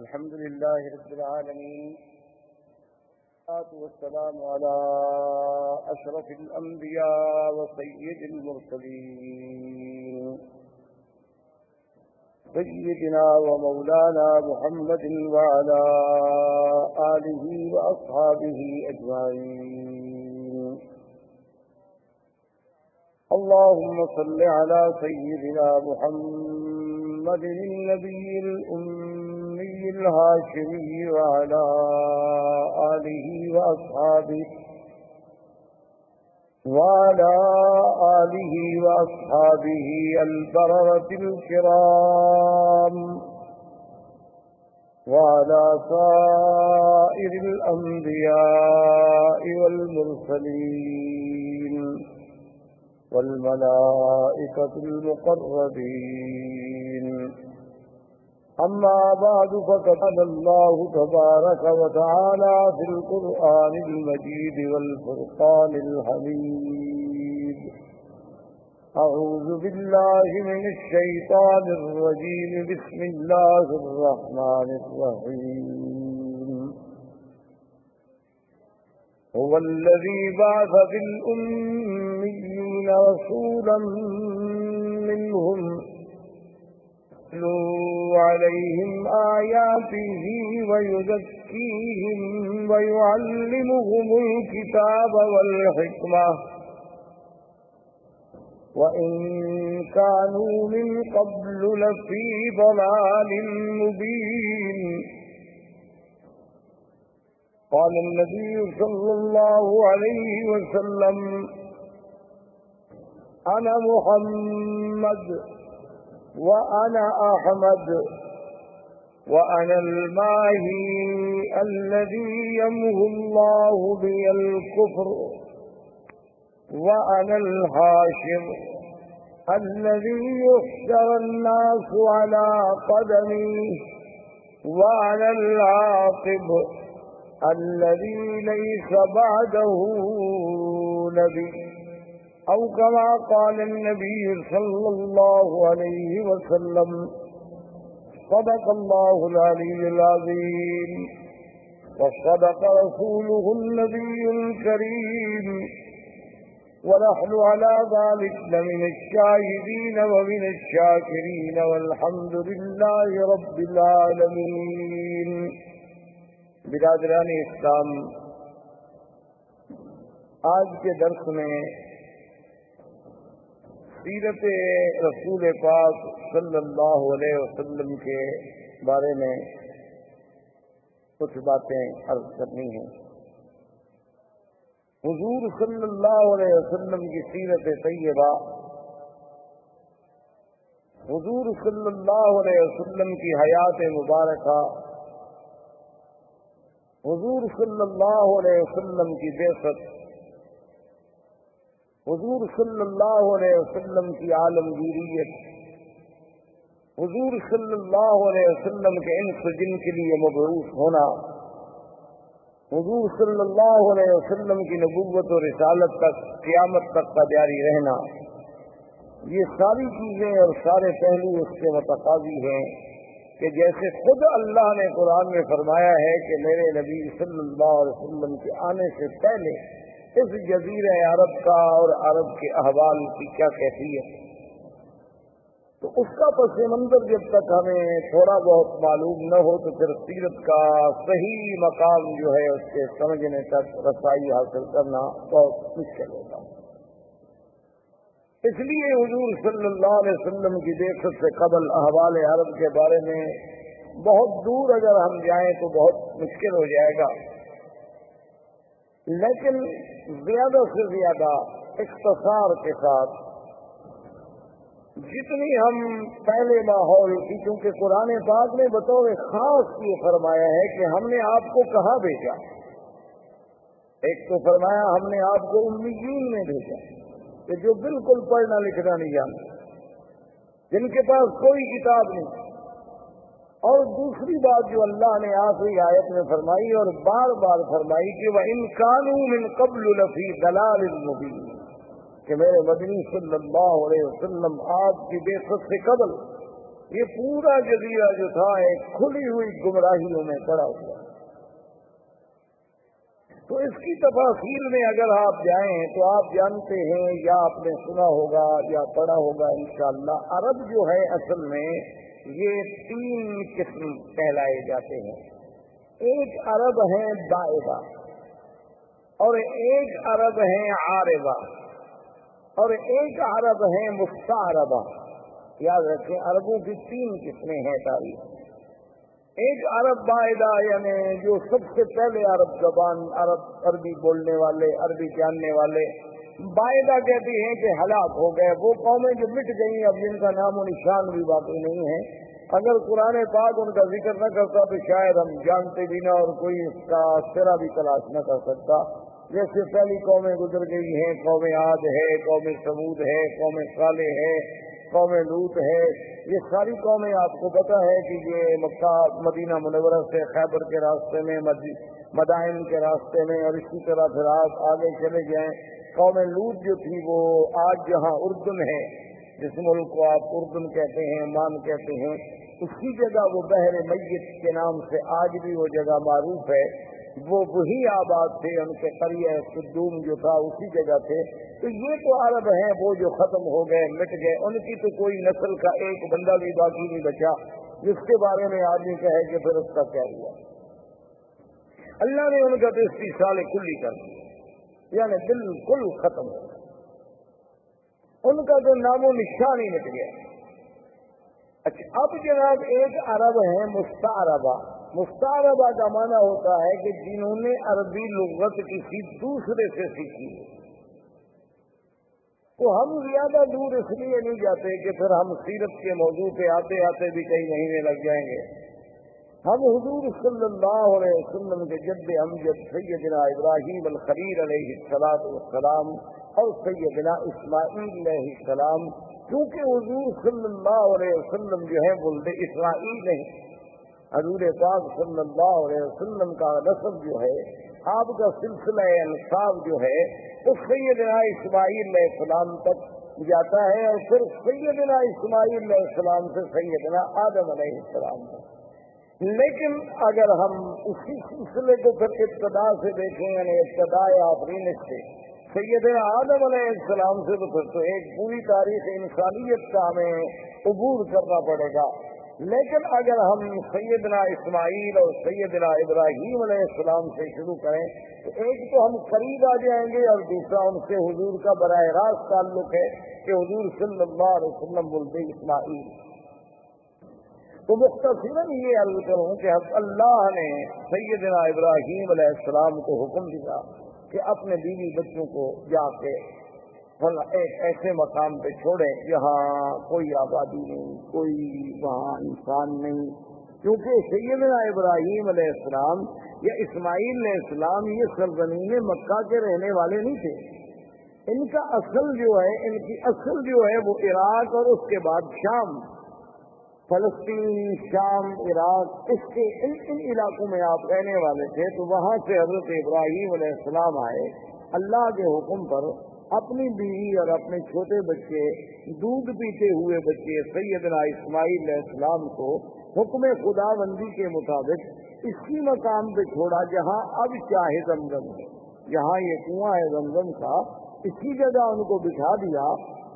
الحمد لله رب العالمين. والسلام على أشرف الأنبياء وسيد المرسلين. سيدنا ومولانا محمد وعلى آله وأصحابه أجمعين. اللهم صل على سيدنا محمد النبي الأمي. الهاشمي وعلى آله وأصحابه وعلى آله وأصحابه البررة الكرام وعلى سائر الأنبياء والمرسلين والملائكة المقربين أما بعد فقال الله تبارك وتعالى في القرآن المجيد والفرقان الحميد. أعوذ بالله من الشيطان الرجيم. بسم الله الرحمن الرحيم. هو الذي بعث في الأميين رسولا منهم يتلو عليهم آياته ويزكيهم ويعلمهم الكتاب والحكمة. وإن كانوا من قبل لفي ضلال مبين. قال النبي صلى الله عليه وسلم، أنا محمد وأنا أحمد، وأنا الماهي الذي يمه الله بي الكفر، وأنا الهاشم الذي يحشر الناس على قدمي، وأنا العاقب الذي ليس بعده نبي. أو كما قال النبي صلى الله عليه وسلم، صدق الله العلي العظيم. وصدق رسوله النبي الكريم. ونحن على ذلك لمن الشاهدين ومن الشاكرين والحمد لله رب العالمين. برادران اسلام، آج کے درس میں سیرت رسول پاک صلی اللہ علیہ وسلم کے بارے میں کچھ باتیں عرض کرنی ہیں۔ حضور صلی اللہ علیہ وسلم کی سیرت طیبہ، حضور صلی اللہ علیہ وسلم کی حیات مبارکہ، حضور صلی اللہ علیہ وسلم کی بے حضور صلی اللہ علیہ وسلم کی عالمگیریت، حضور صلی اللہ علیہ وسلم کے ان جن کے لیے مبعوث ہونا، حضور صلی اللہ علیہ وسلم کی نبوت و رسالت تک، قیامت تک کا جاری رہنا۔ یہ ساری چیزیں اور سارے پہلو اس کے متقاضی ہیں کہ جیسے خود اللہ نے قرآن میں فرمایا ہے کہ میرے نبی صلی اللہ علیہ وسلم کے آنے سے پہلے اس جزیر عرب کا اور عرب کے احوال کی کیا کیفیت؟ تو اس کا پس منظر جب تک ہمیں تھوڑا بہت معلوم نہ ہو تو پھر سیرت کا صحیح مقام جو ہے اس کے سمجھنے تک رسائی حاصل کرنا بہت مشکل ہوتا اس لیے حضور صلی اللہ علیہ وسلم کی دیکھت سے قبل احوال عرب کے بارے میں بہت دور اگر ہم جائیں تو بہت مشکل ہو جائے گا۔ لیکن زیادہ سے زیادہ اختصار کے ساتھ جتنی ہم پہلے ماحول کی کیونکہ قرآن پاک نے بطور خاص یہ فرمایا ہے کہ ہم نے آپ کو کہاں بھیجا؟ ایک تو فرمایا ہم نے آپ کو امیدین میں بھیجا، کہ جو بالکل پڑھنا لکھنا نہیں جانتے جن کے پاس کوئی کتاب نہیں۔ اور دوسری بات جو اللہ نے آخری آیت میں فرمائی اور بار بار فرمائی کہ وہ ان قانون قبل لفی دلال المبین کہ میرے مدنی صلی اللہ علیہ وسلم آپ کی بے سے قبل یہ پورا جزیرہ جو تھا ایک کھلی ہوئی گمراہیوں میں پڑا ہوا تو اس کی تفاصیل میں اگر آپ جائیں تو آپ جانتے ہیں، یا آپ نے سنا ہوگا یا پڑھا ہوگا انشاءاللہ، عرب جو ہے اصل میں یہ تین قسم کہلائے جاتے ہیں۔ ایک عرب ہے دائبہ اور ایک عرب ہے عاربہ اور ایک عرب ہے مستعربہ۔ یاد رکھیں، عربوں کی تین قسمیں ہیں تاریخ ایک عرب باعدہ یعنی جو سب سے پہلے عرب زبان، عرب عربی بولنے والے، عربی جاننے والے۔ باعدہ کہتی ہیں کہ ہلاک ہو گئے۔ وہ قومیں جو مٹ گئی اب جن کا نام و نشان بھی باقی نہیں ہے۔ اگر قرآن پاک ان کا ذکر نہ کرتا تو شاید ہم جانتے بھی نہ اور کوئی اس کا سرا بھی تلاش نہ کر سکتا۔ جیسے پہلی قومیں گزر گئی ہیں قوم آد ہے قوم سمود ہے قوم صالح ہے قوم لوت ہے یہ ساری قومیں آپ کو پتا ہے کہ یہ مکہ، مدینہ منورہ سے خیبر کے راستے میں مدائن کے راستے میں اور اسی طرح پھر آپ آگے چلے جائیں۔ قوم لوت جو تھی وہ آج جہاں اردن ہے۔ جس ملک کو آپ اردن کہتے ہیں مان کہتے ہیں، اسی جگہ وہ بحر میت کے نام سے آج بھی وہ جگہ معروف ہے۔ وہ وہی آباد تھے، ان کے قریہ قدوم جو تھا، اسی جگہ تھے۔ تو یہ تو عرب ہیں، وہ جو ختم ہو گئے، مٹ گئے، ان کی تو کوئی نسل کا ایک بندہ بھی باقی نہیں بچا۔ جس کے بارے میں آدمی کہے کہ پھر اس کا کیا ہوا؟ اللہ نے ان کا تو اس کی سال کلی کر دی۔ یعنی بالکل ختم ہو گیا۔ ان کا تو نام و نشان ہی مٹ گیا۔ اچھا اب جناب ایک عرب ہے مستعربہ۔ مستعربہ کا معنی ہوتا ہے کہ جنہوں نے عربی لغت کسی دوسرے سے سیکھی۔ تو ہم زیادہ دور اس لیے نہیں جاتے کہ پھر ہم سیرت کے موضوع پہ آتے آتے بھی کئی مہینے لگ جائیں گے۔ ہم حضور صلی اللہ علیہ وسلم کے جد ہم جب سیدنا ابراہیم الخلیل علیہ السلام السلام اور سیدنا اسماعیل علیہ السلام، کیونکہ حضور صلی اللہ علیہ وسلم جو ہے بولتے اسماعیل نہیں حضور پاک صلی اللہ علیہ وسلم کا نصب جو ہے، آپ کا سلسلہ انصاف جو ہے، وہ سیدنا اسماعیل علیہ السلام تک جاتا ہے اور پھر سیدنا اسماعیل علیہ السلام سے سیدنا آدم علیہ السلام تک۔ لیکن اگر ہم اسی سلسلے کو پھر ابتدا سے دیکھیں یعنی ابتدا آفرین سے سیدنا آدم علیہ السلام سے تو پھر تو ایک پوری تاریخ انسانیت کا ہمیں عبور کرنا پڑے گا۔ لیکن اگر ہم سیدنا اسماعیل اور سیدنا ابراہیم علیہ السلام سے شروع کریں، تو ایک تو ہم قریب آ جائیں گے اور دوسرا ان سے حضور کا براہ راست تعلق ہے کہ حضور صلی اللہ علیہ وسلم بولتے اسماعیل۔ تو مختصراً یہ عرض کروں کہ اللہ نے سیدنا ابراہیم علیہ السلام کو حکم دیا کہ اپنے بیوی بچوں کو جا کے ایک ایسے مقام پہ چھوڑیں جہاں کوئی آبادی نہیں، کوئی وہاں انسان نہیں۔ کیونکہ سیدنا ابراہیم علیہ السلام یا اسماعیل علیہ السلام یہ سرزمین مکہ کے رہنے والے نہیں تھے۔ ان کا اصل جو ہے، ان کی اصل جو ہے وہ عراق اور اس کے بعد شام۔ فلسطین، شام، عراق، اس کے ان ان علاقوں میں آپ رہنے والے تھے، تو وہاں سے حضرت ابراہیم علیہ السلام آئے، اللہ کے حکم پر اپنی بیوی اور اپنے چھوٹے بچے، دودھ پیتے ہوئے بچے سیدنا اسماعیل علیہ السلام کو حکم خدا بندی کے مطابق اسی مقام پہ چھوڑا، جہاں اب چاہے زمزم ہے، جہاں یہ کنواں ہے زمزم کا اسی جگہ ان کو بٹھا دیا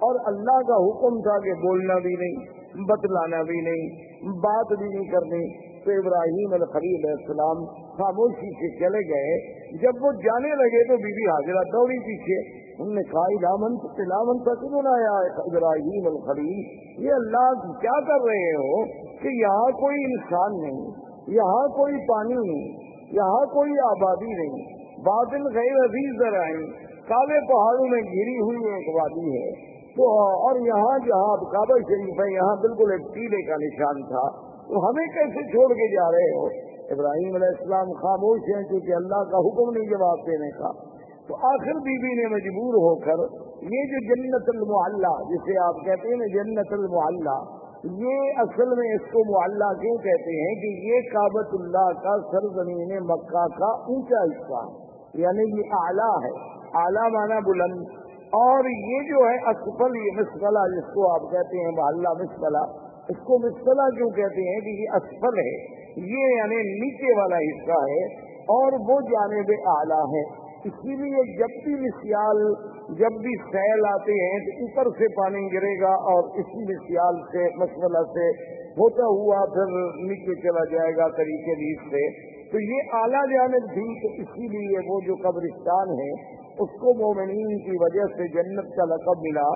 اور اللہ کا حکم تھا کہ بولنا بھی نہیں۔ بتلانا بھی نہیں، بات بھی نہیں کرنی۔ تو ابراہیم الخلی علیہ السلام خاموشی سے چلے گئے۔ جب وہ جانے لگے تو بی بی حاضرہ دوڑی پیچھے۔ انہوں نے کہا لامن لامن تک بنایا ابراہیم الخلیل؟ یہ اللہ کیا کر رہے ہو کہ یہاں کوئی انسان نہیں، یہاں کوئی پانی نہیں، یہاں کوئی آبادی نہیں۔ بادل غیر عزیز ذرائیں کالے پہاڑوں میں گری ہوئی ایک وادی ہے۔ تو اور یہاں جہاں کعبہ شریف ہے یہاں بالکل ایک ٹیلے کا نشان تھا۔ تو ہمیں کیسے چھوڑ کے جا رہے ہو؟ ابراہیم علیہ السلام خاموش ہیں کیونکہ اللہ کا حکم نہیں جواب دینے کا۔ تو آخر بی بی نے مجبور ہو کر یہ جو جنت المعلہ جسے آپ کہتے ہیں جنت المعلہ یہ اصل میں اس کو معلہ کیوں کہتے ہیں کہ یہ کابت اللہ کا سرزمین مکہ کا اونچا حصہ ہے۔ یعنی یہ اعلیٰ ہے۔ اعلیٰ مانا بلند۔ اور یہ جو ہے اسفل یہ مسفلا جس کو آپ کہتے ہیں، محلہ مسفلا، اس کو مسئلہ کیوں کہتے ہیں؟ کہ یہ اسفل ہے، یہ یعنی نیچے والا حصہ ہے اور وہ جانب اعلیٰ ہے۔ اسی لیے جب بھی مسیال، جب بھی سیل آتے ہیں تو اوپر سے پانی گرے گا اور اسی مسیال سے مسئلہ سے ہوتا ہوا پھر نیچے چلا جائے گا طریقے نیچ سے۔ تو یہ اعلیٰ جانب تھی تو اسی لیے وہ جو قبرستان ہے اس کو مومنین کی وجہ سے جنت کا لقب ملا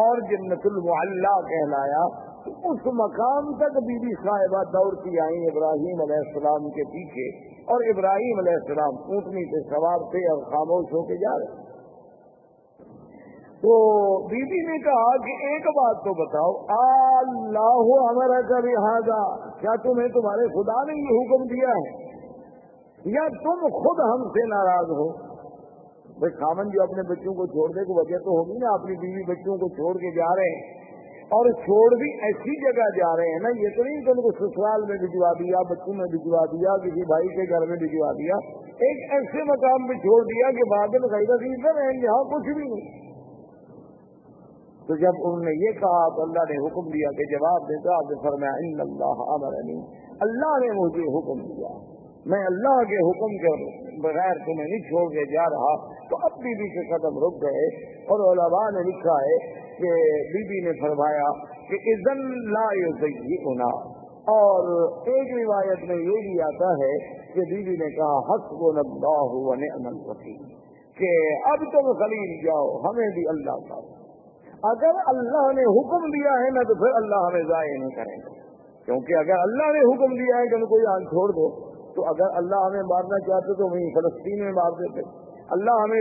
اور جنت المعلہ کہلایا۔ تو اس مقام تک بی بی صاحبہ دوڑتی آئیں ابراہیم علیہ السلام کے پیچھے اور ابراہیم علیہ السلام اونٹنی سے سوار تھے اور خاموش ہو کے جا رہے۔ تو بی بی نے کہا کہ ایک بات تو بتاؤ، اللہ ہمارا کا لہٰذا کیا تمہیں تمہارے خدا نے یہ حکم دیا ہے؟ یا تم خود ہم سے ناراض ہو؟ بھائی خامن جو اپنے بچوں کو چھوڑنے کی وجہ تو ہوگی نا، اپنی بیوی بچوں کو چھوڑ کے جا رہے ہیں۔ اور چھوڑ بھی ایسی جگہ جا رہے ہیں نا، یہ تو نہیں کہ ان کو سسرال میں بھجوا دیا، بچوں میں بھجوا دیا، کسی بھائی کے گھر میں بھجوا دیا۔ ایک ایسے مقام پہ چھوڑ دیا کہ بادل غیرت ادھر ہیں یہاں کچھ بھی نہیں۔ تو جب انہوں نے یہ کہا، تو اللہ نے حکم دیا کہ جواب دیتا، آپ نے فرمایا، ان اللہ امرنی اللہ نے مجھے حکم دیا۔ میں اللہ کے حکم کے بغیر تمہیں نہیں چھوڑ کے جا رہا۔ تو اب بی بی کے قدم رک گئے اور علماء نے لکھا ہے کہ بی بی نے فرمایا کہ ازن لا ہونا اور ایک روایت میں یہ بھی آتا ہے کہ بی بی نے کہا حسب اللہ نعم الوکیل، کہ اب تم خلیل جاؤ، ہمیں بھی اللہ کا۔ اگر اللہ نے حکم دیا ہے نا، تو پھر اللہ ہمیں ضائع نہیں کریں گے۔ کیونکہ اگر اللہ نے حکم دیا ہے کہ کوئی آن چھوڑ دو تو اگر اللہ ہمیں مارنا چاہتے تو وہیں فلسطین میں مار دیتے۔ اللہ ہمیں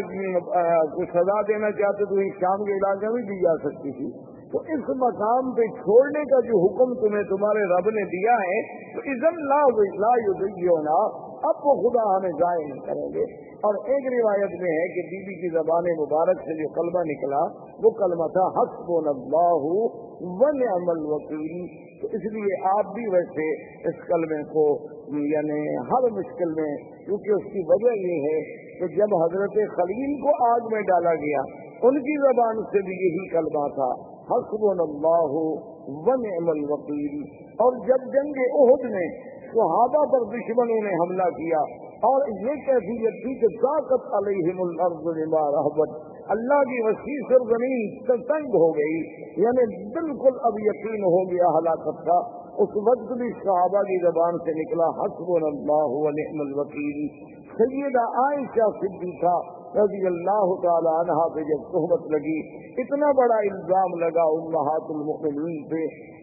سزا دینا چاہتے تو وہیں شام کے علاقے میں دی جا سکتی تھی۔ تو اس مقام پہ چھوڑنے کا جو حکم تمہیں تمہارے رب نے دیا ہے، تو عزم لا لا ہونا اب وہ خدا ہمیں ضائع نہیں کریں گے۔ اور ایک روایت میں ہے کہ بی بی کی زبان مبارک سے جو کلمہ نکلا، وہ کلمہ تھا حسب اللہ ون عمل وکیل تو اس لیے آپ بھی ویسے اس کلمے کو یعنی ہر مشکل میں، کیونکہ اس کی وجہ یہ ہے کہ جب حضرت خلیل کو آگ میں ڈالا گیا، ان کی زبان سے بھی یہی کلمہ تھا حسب اللہ ون عمل وکیل اور جب جنگ عہد میں صحابہ پر دشمنوں نے حملہ کیا، اور یہ کیفیت تھی کہ طاقت علیہم الارض بما رحبت اللہ کی وسیع سر زمین تنگ ہو گئی یعنی بالکل اب یقین ہو گیا ہلاکت کا۔ اس وقت بھی صحابہ کی زبان سے نکلا حسب اللہ نعم الوکیل۔ سیدہ عائشہ صدیقہ رضی اللہ تعالی عنہ پہ جب صحبت لگی، اتنا بڑا الزام لگا امہات المؤمنین پہ،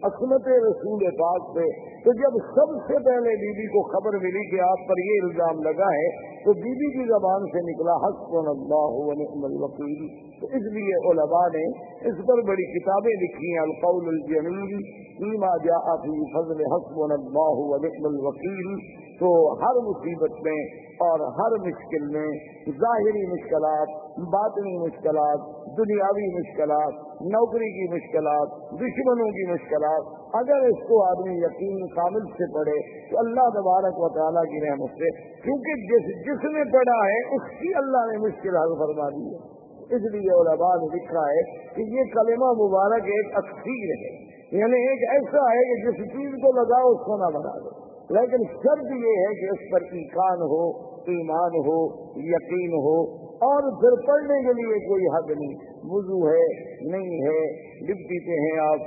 عصمت رسول پاک پہ تو جب سب سے پہلے بی بی کو خبر ملی کہ آپ پر یہ الزام لگا ہے، تو بی بی کی زبان سے نکلا حسب اللہ ونعم الوکیل۔ تو اس لیے علماء نے اس پر بڑی کتابیں لکھی ہیں، القول الجمیل، فیما جاء فی فضل حسب اللہ ونعم الوکیل۔ تو ہر مصیبت میں اور ہر مشکل میں ظاہری مشکلات، باطنی مشکلات، دنیاوی مشکلات، نوکری کی مشکلات، دشمنوں کی مشکلات۔ اگر اس کو آدمی یقین کامل سے پڑھے تو اللہ تبارک و تعالیٰ کی رحمت سے، کیونکہ جس جس نے پڑھا ہے، اس کی اللہ نے مشکل حل فرما دی ہے۔ اس لیے علماء نے لکھا ہے کہ یہ کلمہ مبارک ایک اکثیر ہے۔ یعنی ایک ایسا ہے کہ جس چیز کو لگاؤ اس کو نہ بنا دو۔ لیکن شرط یہ ہے کہ اس پر ایکان ہو، ایمان ہو، یقین ہو۔ اور پھر پڑھنے کے لیے کوئی حق نہیں۔ وضو ہے، نہیں ہے۔ ڈپٹی پہ ہیں آپ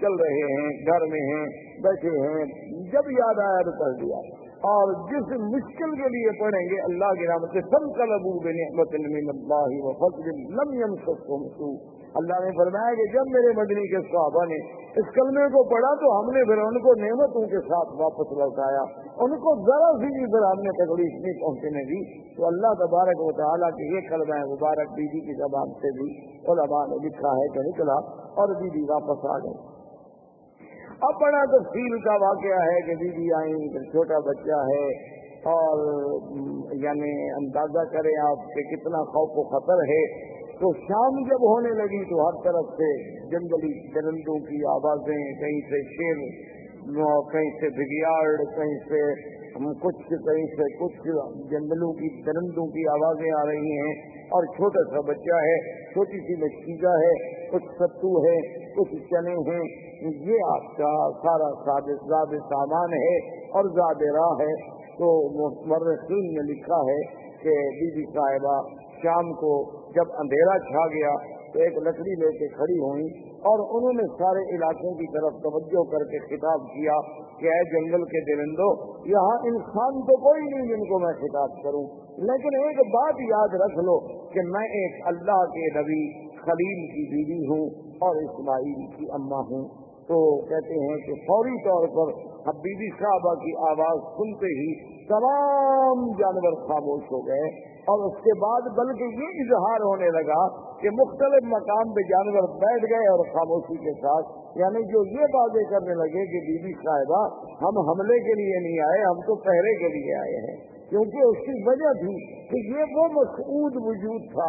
چل رہے ہیں، گھر میں ہیں، بیٹھے ہیں۔ جب یاد آیا تو کر دیا اور جس مشکل کے لیے پڑھیں گے، اللہ کی رحمت سے سب کا لبو نعمت اللہ و فضل لم اللہ نے فرمایا کہ جب میرے مدنی کے صحابہ نے اس کلمے کو پڑھا تو ہم نے پھر ان کو نعمتوں کے ساتھ واپس لوٹایا۔ ان کو ذرا سی بھی پھر ہم نے تکلیف نہیں پہنچنے دی۔ تو اللہ تبارک و تعالیٰ کے یہ کلمہ مبارک بی بی کی زبان سے بھی علماء نے لکھا ہے کہ نکلا اور بی بی واپس آ گئی اب بڑا تفصیل کا واقعہ ہے کہ بی بی آئیں پھر چھوٹا بچہ ہے اور یعنی اندازہ کریں آپ کہ کتنا خوف و خطر ہے۔ تو شام جب ہونے لگی تو ہر طرف سے جنگلی درندوں کی آوازیں، کہیں سے شیر کہیں سے بگیاڑ، کہیں سے کچھ، کہیں سے کچھ جنگلوں کی، درندوں کی آوازیں آ رہی ہیں۔ اور چھوٹا سا بچہ ہے، چھوٹی سی مچھیزہ ہے، کچھ ستو ہے، کچھ چنے ہیں۔ یہ آپ کا سارا زیادہ سامان ہے اور زیادہ راہ ہے۔ تو مرسین نے لکھا ہے کہ بی بی صاحبہ شام کو جب اندھیرا چھا گیا تو ایک لکڑی لے کے کھڑی ہوئی اور انہوں نے سارے علاقوں کی طرف توجہ کر کے خطاب کیا کہ اے جنگل کے درندوں یہاں انسان تو کوئی نہیں جن کو میں خطاب کروں۔ لیکن ایک بات یاد رکھ لو کہ میں ایک اللہ کے نبی خلیل کی بیوی ہوں اور اسماعیل کی اما ہوں۔ تو کہتے ہیں کہ فوری طور پر حبیبی صاحبہ کی آواز سنتے ہی تمام جانور خاموش ہو گئے اور اس کے بعد بلکہ یہ اظہار ہونے لگا کہ مختلف مقام پہ جانور بیٹھ گئے اور خاموشی کے ساتھ یعنی جو یہ باتیں کرنے لگے کہ بی بی صاحبہ، ہم حملے کے لیے نہیں آئے، ہم تو پہرے کے لیے آئے ہیں۔ کیونکہ اس کی وجہ تھی کہ یہ وہ مسعود وجود تھا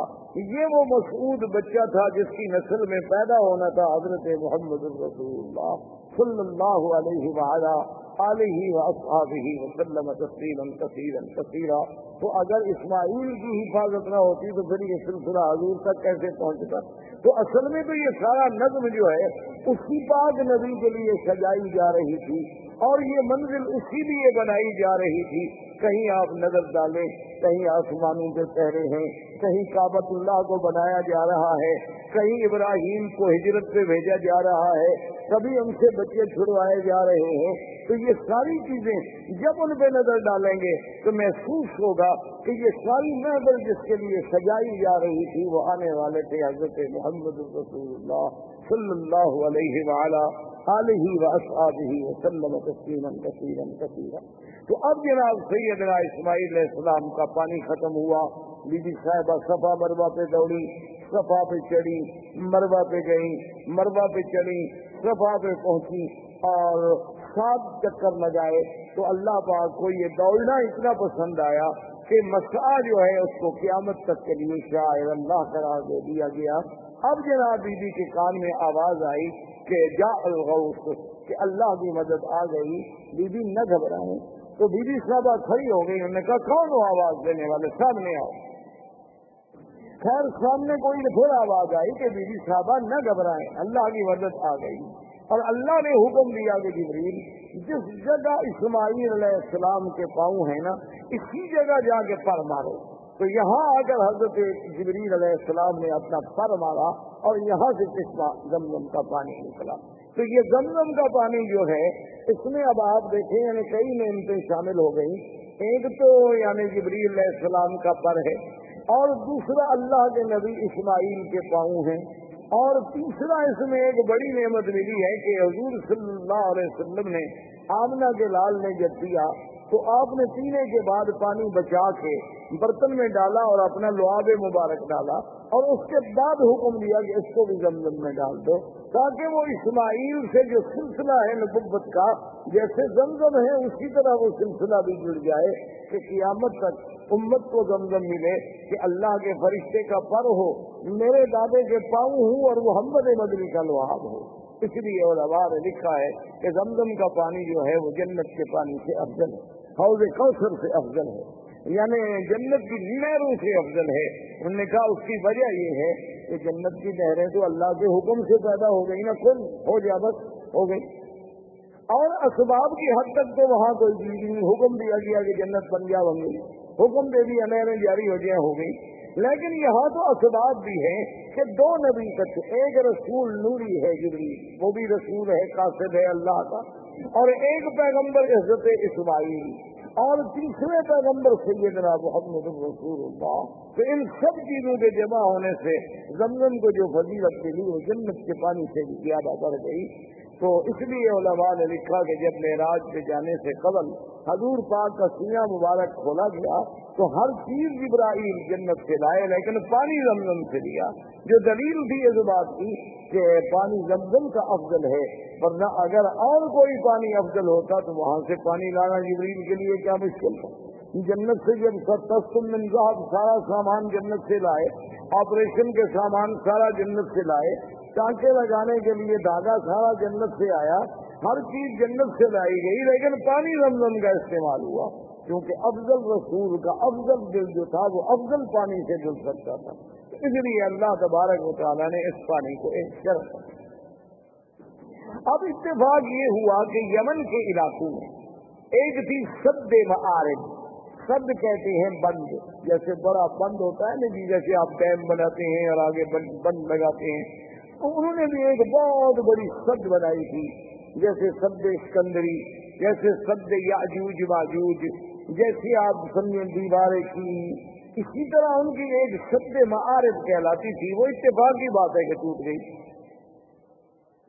یہ وہ مسعود بچہ تھا جس کی نسل میں پیدا ہونا تھا، حضرت محمد الرسول اللہ صلی اللہ علیہ وعلا علیہ وصحابہ وسلم تسلیما کثیرا کثیرا۔ تو اگر اسماعیل کی حفاظت نہ ہوتی تو پھر یہ سلسلہ حضور تک کیسے پہنچتا؟ تو اصل میں تو یہ سارا نظم جو ہے، اسی پاک نبی کے لیے سجائی جا رہی تھی۔ اور یہ منزل اسی لیے بنائی جا رہی تھی۔ کہیں آپ نظر ڈالیں، کہیں آسمانوں کے پہرے ہیں، کہیں کابت اللہ کو بنایا جا رہا ہے، کہیں ابراہیم کو ہجرت پہ بھیجا جا رہا ہے، کبھی ان سے بچے چھڑوائے جا رہے ہیں۔ تو یہ ساری چیزیں جب ان پہ نظر ڈالیں گے تو محسوس ہوگا کہ یہ ساری محبت جس کے لیے سجائی جا رہی تھی، وہ آنے والے تھے حضرت محمد رسول اللہ صلی اللہ علیہ وعلا علیہ وصحابہ وسلم تسلیما کثیرا کثیرا۔ تو اب جناب سیدنا اسماعیل علیہ السلام کا پانی ختم ہوا۔ بی بی صاحبہ صفا مروا پہ دوڑی، صفا پہ چڑھی مروا پہ گئی مروا پہ چڑھی، صفا پہ پہنچی اور سات چکر لگائے۔ تو اللہ پاک کو یہ دوڑنا اتنا پسند آیا کہ مسا جو ہے اس کو قیامت تک کے لیے شاید اللہ قرار دے دیا گیا۔ اب جناب بی بی کے کان میں آواز آئی۔ کہ جا الغوث، کہ اللہ کی مدد آ گئی بی بی نہ گھبرائیں تو بی بی صاحبہ کھڑی ہو گئی، انہوں نے کہا، کون ہو آواز دینے والے؟ سامنے آؤ۔ خیر، سامنے کوئی پھر آواز آئی کہ بی بی صاحبہ نہ گھبرائیں، اللہ کی مدد آ گئی۔ اور اللہ نے حکم دیا کہ جبریل، جس جگہ اسماعیل علیہ السلام کے پاؤں ہیں نا، اسی جگہ جا کے پر مارو۔ تو یہاں آ کر حضرت جبریل علیہ السلام نے اپنا پر مارا اور یہاں سے چشمہ زمزم کا پانی نکلا۔ تو یہ زمزم کا پانی جو ہے، اس میں اب آپ دیکھیں یعنی کئی نعمتیں شامل ہو گئی ایک تو یعنی جبریل علیہ السلام کا پر ہے اور دوسرا اللہ کے نبی اسماعیل کے پاؤں ہیں۔ اور تیسرا اس میں ایک بڑی نعمت ملی ہے کہ حضور صلی اللہ علیہ وسلم نے آمنا کے لال نے جب دیا تو آپ نے پینے کے بعد پانی بچا کے برتن میں ڈالا اور اپنا لعاب مبارک ڈالا اور اس کے بعد حکم دیا کہ اس کو بھی زمزم میں ڈال دو تاکہ وہ اسماعیل سے جو سلسلہ ہے نبت کا، جیسے زمزم ہے، اسی طرح وہ سلسلہ بھی جڑ جائے کہ قیامت تک امت کو زمزم ملے کہ اللہ کے فرشتے کا پر ہو، میرے دادے کے پاؤں ہوں اور وہ حمد مدنی کا لوہاب ہو۔ اس لیے علماء نے لکھا ہے کہ زمزم کا پانی جو ہے وہ جنت کے پانی سے افضل ہے۔ حوض کوثر سے افضل ہے۔ یعنی جنت کی نہروں سے افضل ہے۔ انہوں نے کہا اس کی وجہ یہ ہے کہ جنت کی نہریں تو اللہ کے حکم سے پیدا ہو گئی نا خود ہو جا بس، ہو گئی اور اسباب کی حد تک تو وہاں کوئی چیز نہیں، حکم دیا گیا کہ جنت بن جا، بن گئی۔ حکم دے دیا نہریں جاری ہو جائیں، ہو گئی لیکن یہاں تو اسباب بھی ہیں کہ دو نبی تک، ایک رسول نوری ہے جبری وہ بھی رسول ہے، قاصد ہے اللہ کا۔ اور ایک پیغمبر عزت اسماعیل اور تیسرے پیغمبر سیدنا محمد رسول اللہ، تو ان سب چیزوں کے جمع ہونے سے زمزم کو جو فضیلت ملی وہ جنت کے پانی سے بھی زیادہ بڑھ گئی۔ تو اس لیے علماء نے لکھا کہ جب معراج پہ جانے سے قبل حضور پاک کا سیاح مبارک کھولا گیا تو ہر چیز ابراہیم جنت سے لائے، لیکن پانی زمزم سے لیا۔ جو دلیل تھی اس بات کی کہ پانی زمزم کا افضل ہے، ورنہ اگر اور کوئی پانی افضل ہوتا تو وہاں سے پانی لانا جبریل کے لیے کیا مشکل تھا؟ جنت سے جب تسکم منظاف سارا سامان جنت سے لائے، آپریشن کے سامان سارا جنت سے لائے ٹانکے لگانے کے لیے دادا سارا جنت سے آیا، ہر چیز جنت سے لائی گئی، لیکن پانی رمضان کا استعمال ہوا، کیونکہ افضل رسول کا افضل دل جو تھا، وہ افضل پانی سے دل سکتا تھا۔ اس لیے اللہ تبارک و تعالیٰ نے اس پانی کو ایک شرط اب اتفاق یہ ہوا کہ یمن کے علاقوں میں ایک تھی سد معارف سد کہتے ہیں بند، جیسے بڑا بند ہوتا ہے نا جی جیسے آپ ڈیم بناتے ہیں اور آگے بند لگاتے ہیں۔ انہوں نے بھی ایک بہت بڑی سد بنائی تھی، جیسے سد اسکندری، جیسے سد یاجوج ماجوج جیسے آپ سمجھیں دیواریں کی۔ اسی طرح ان کی ایک سد معارف کہلاتی تھی، وہ اتفاق کی بات ہے کہ ٹوٹ گئی۔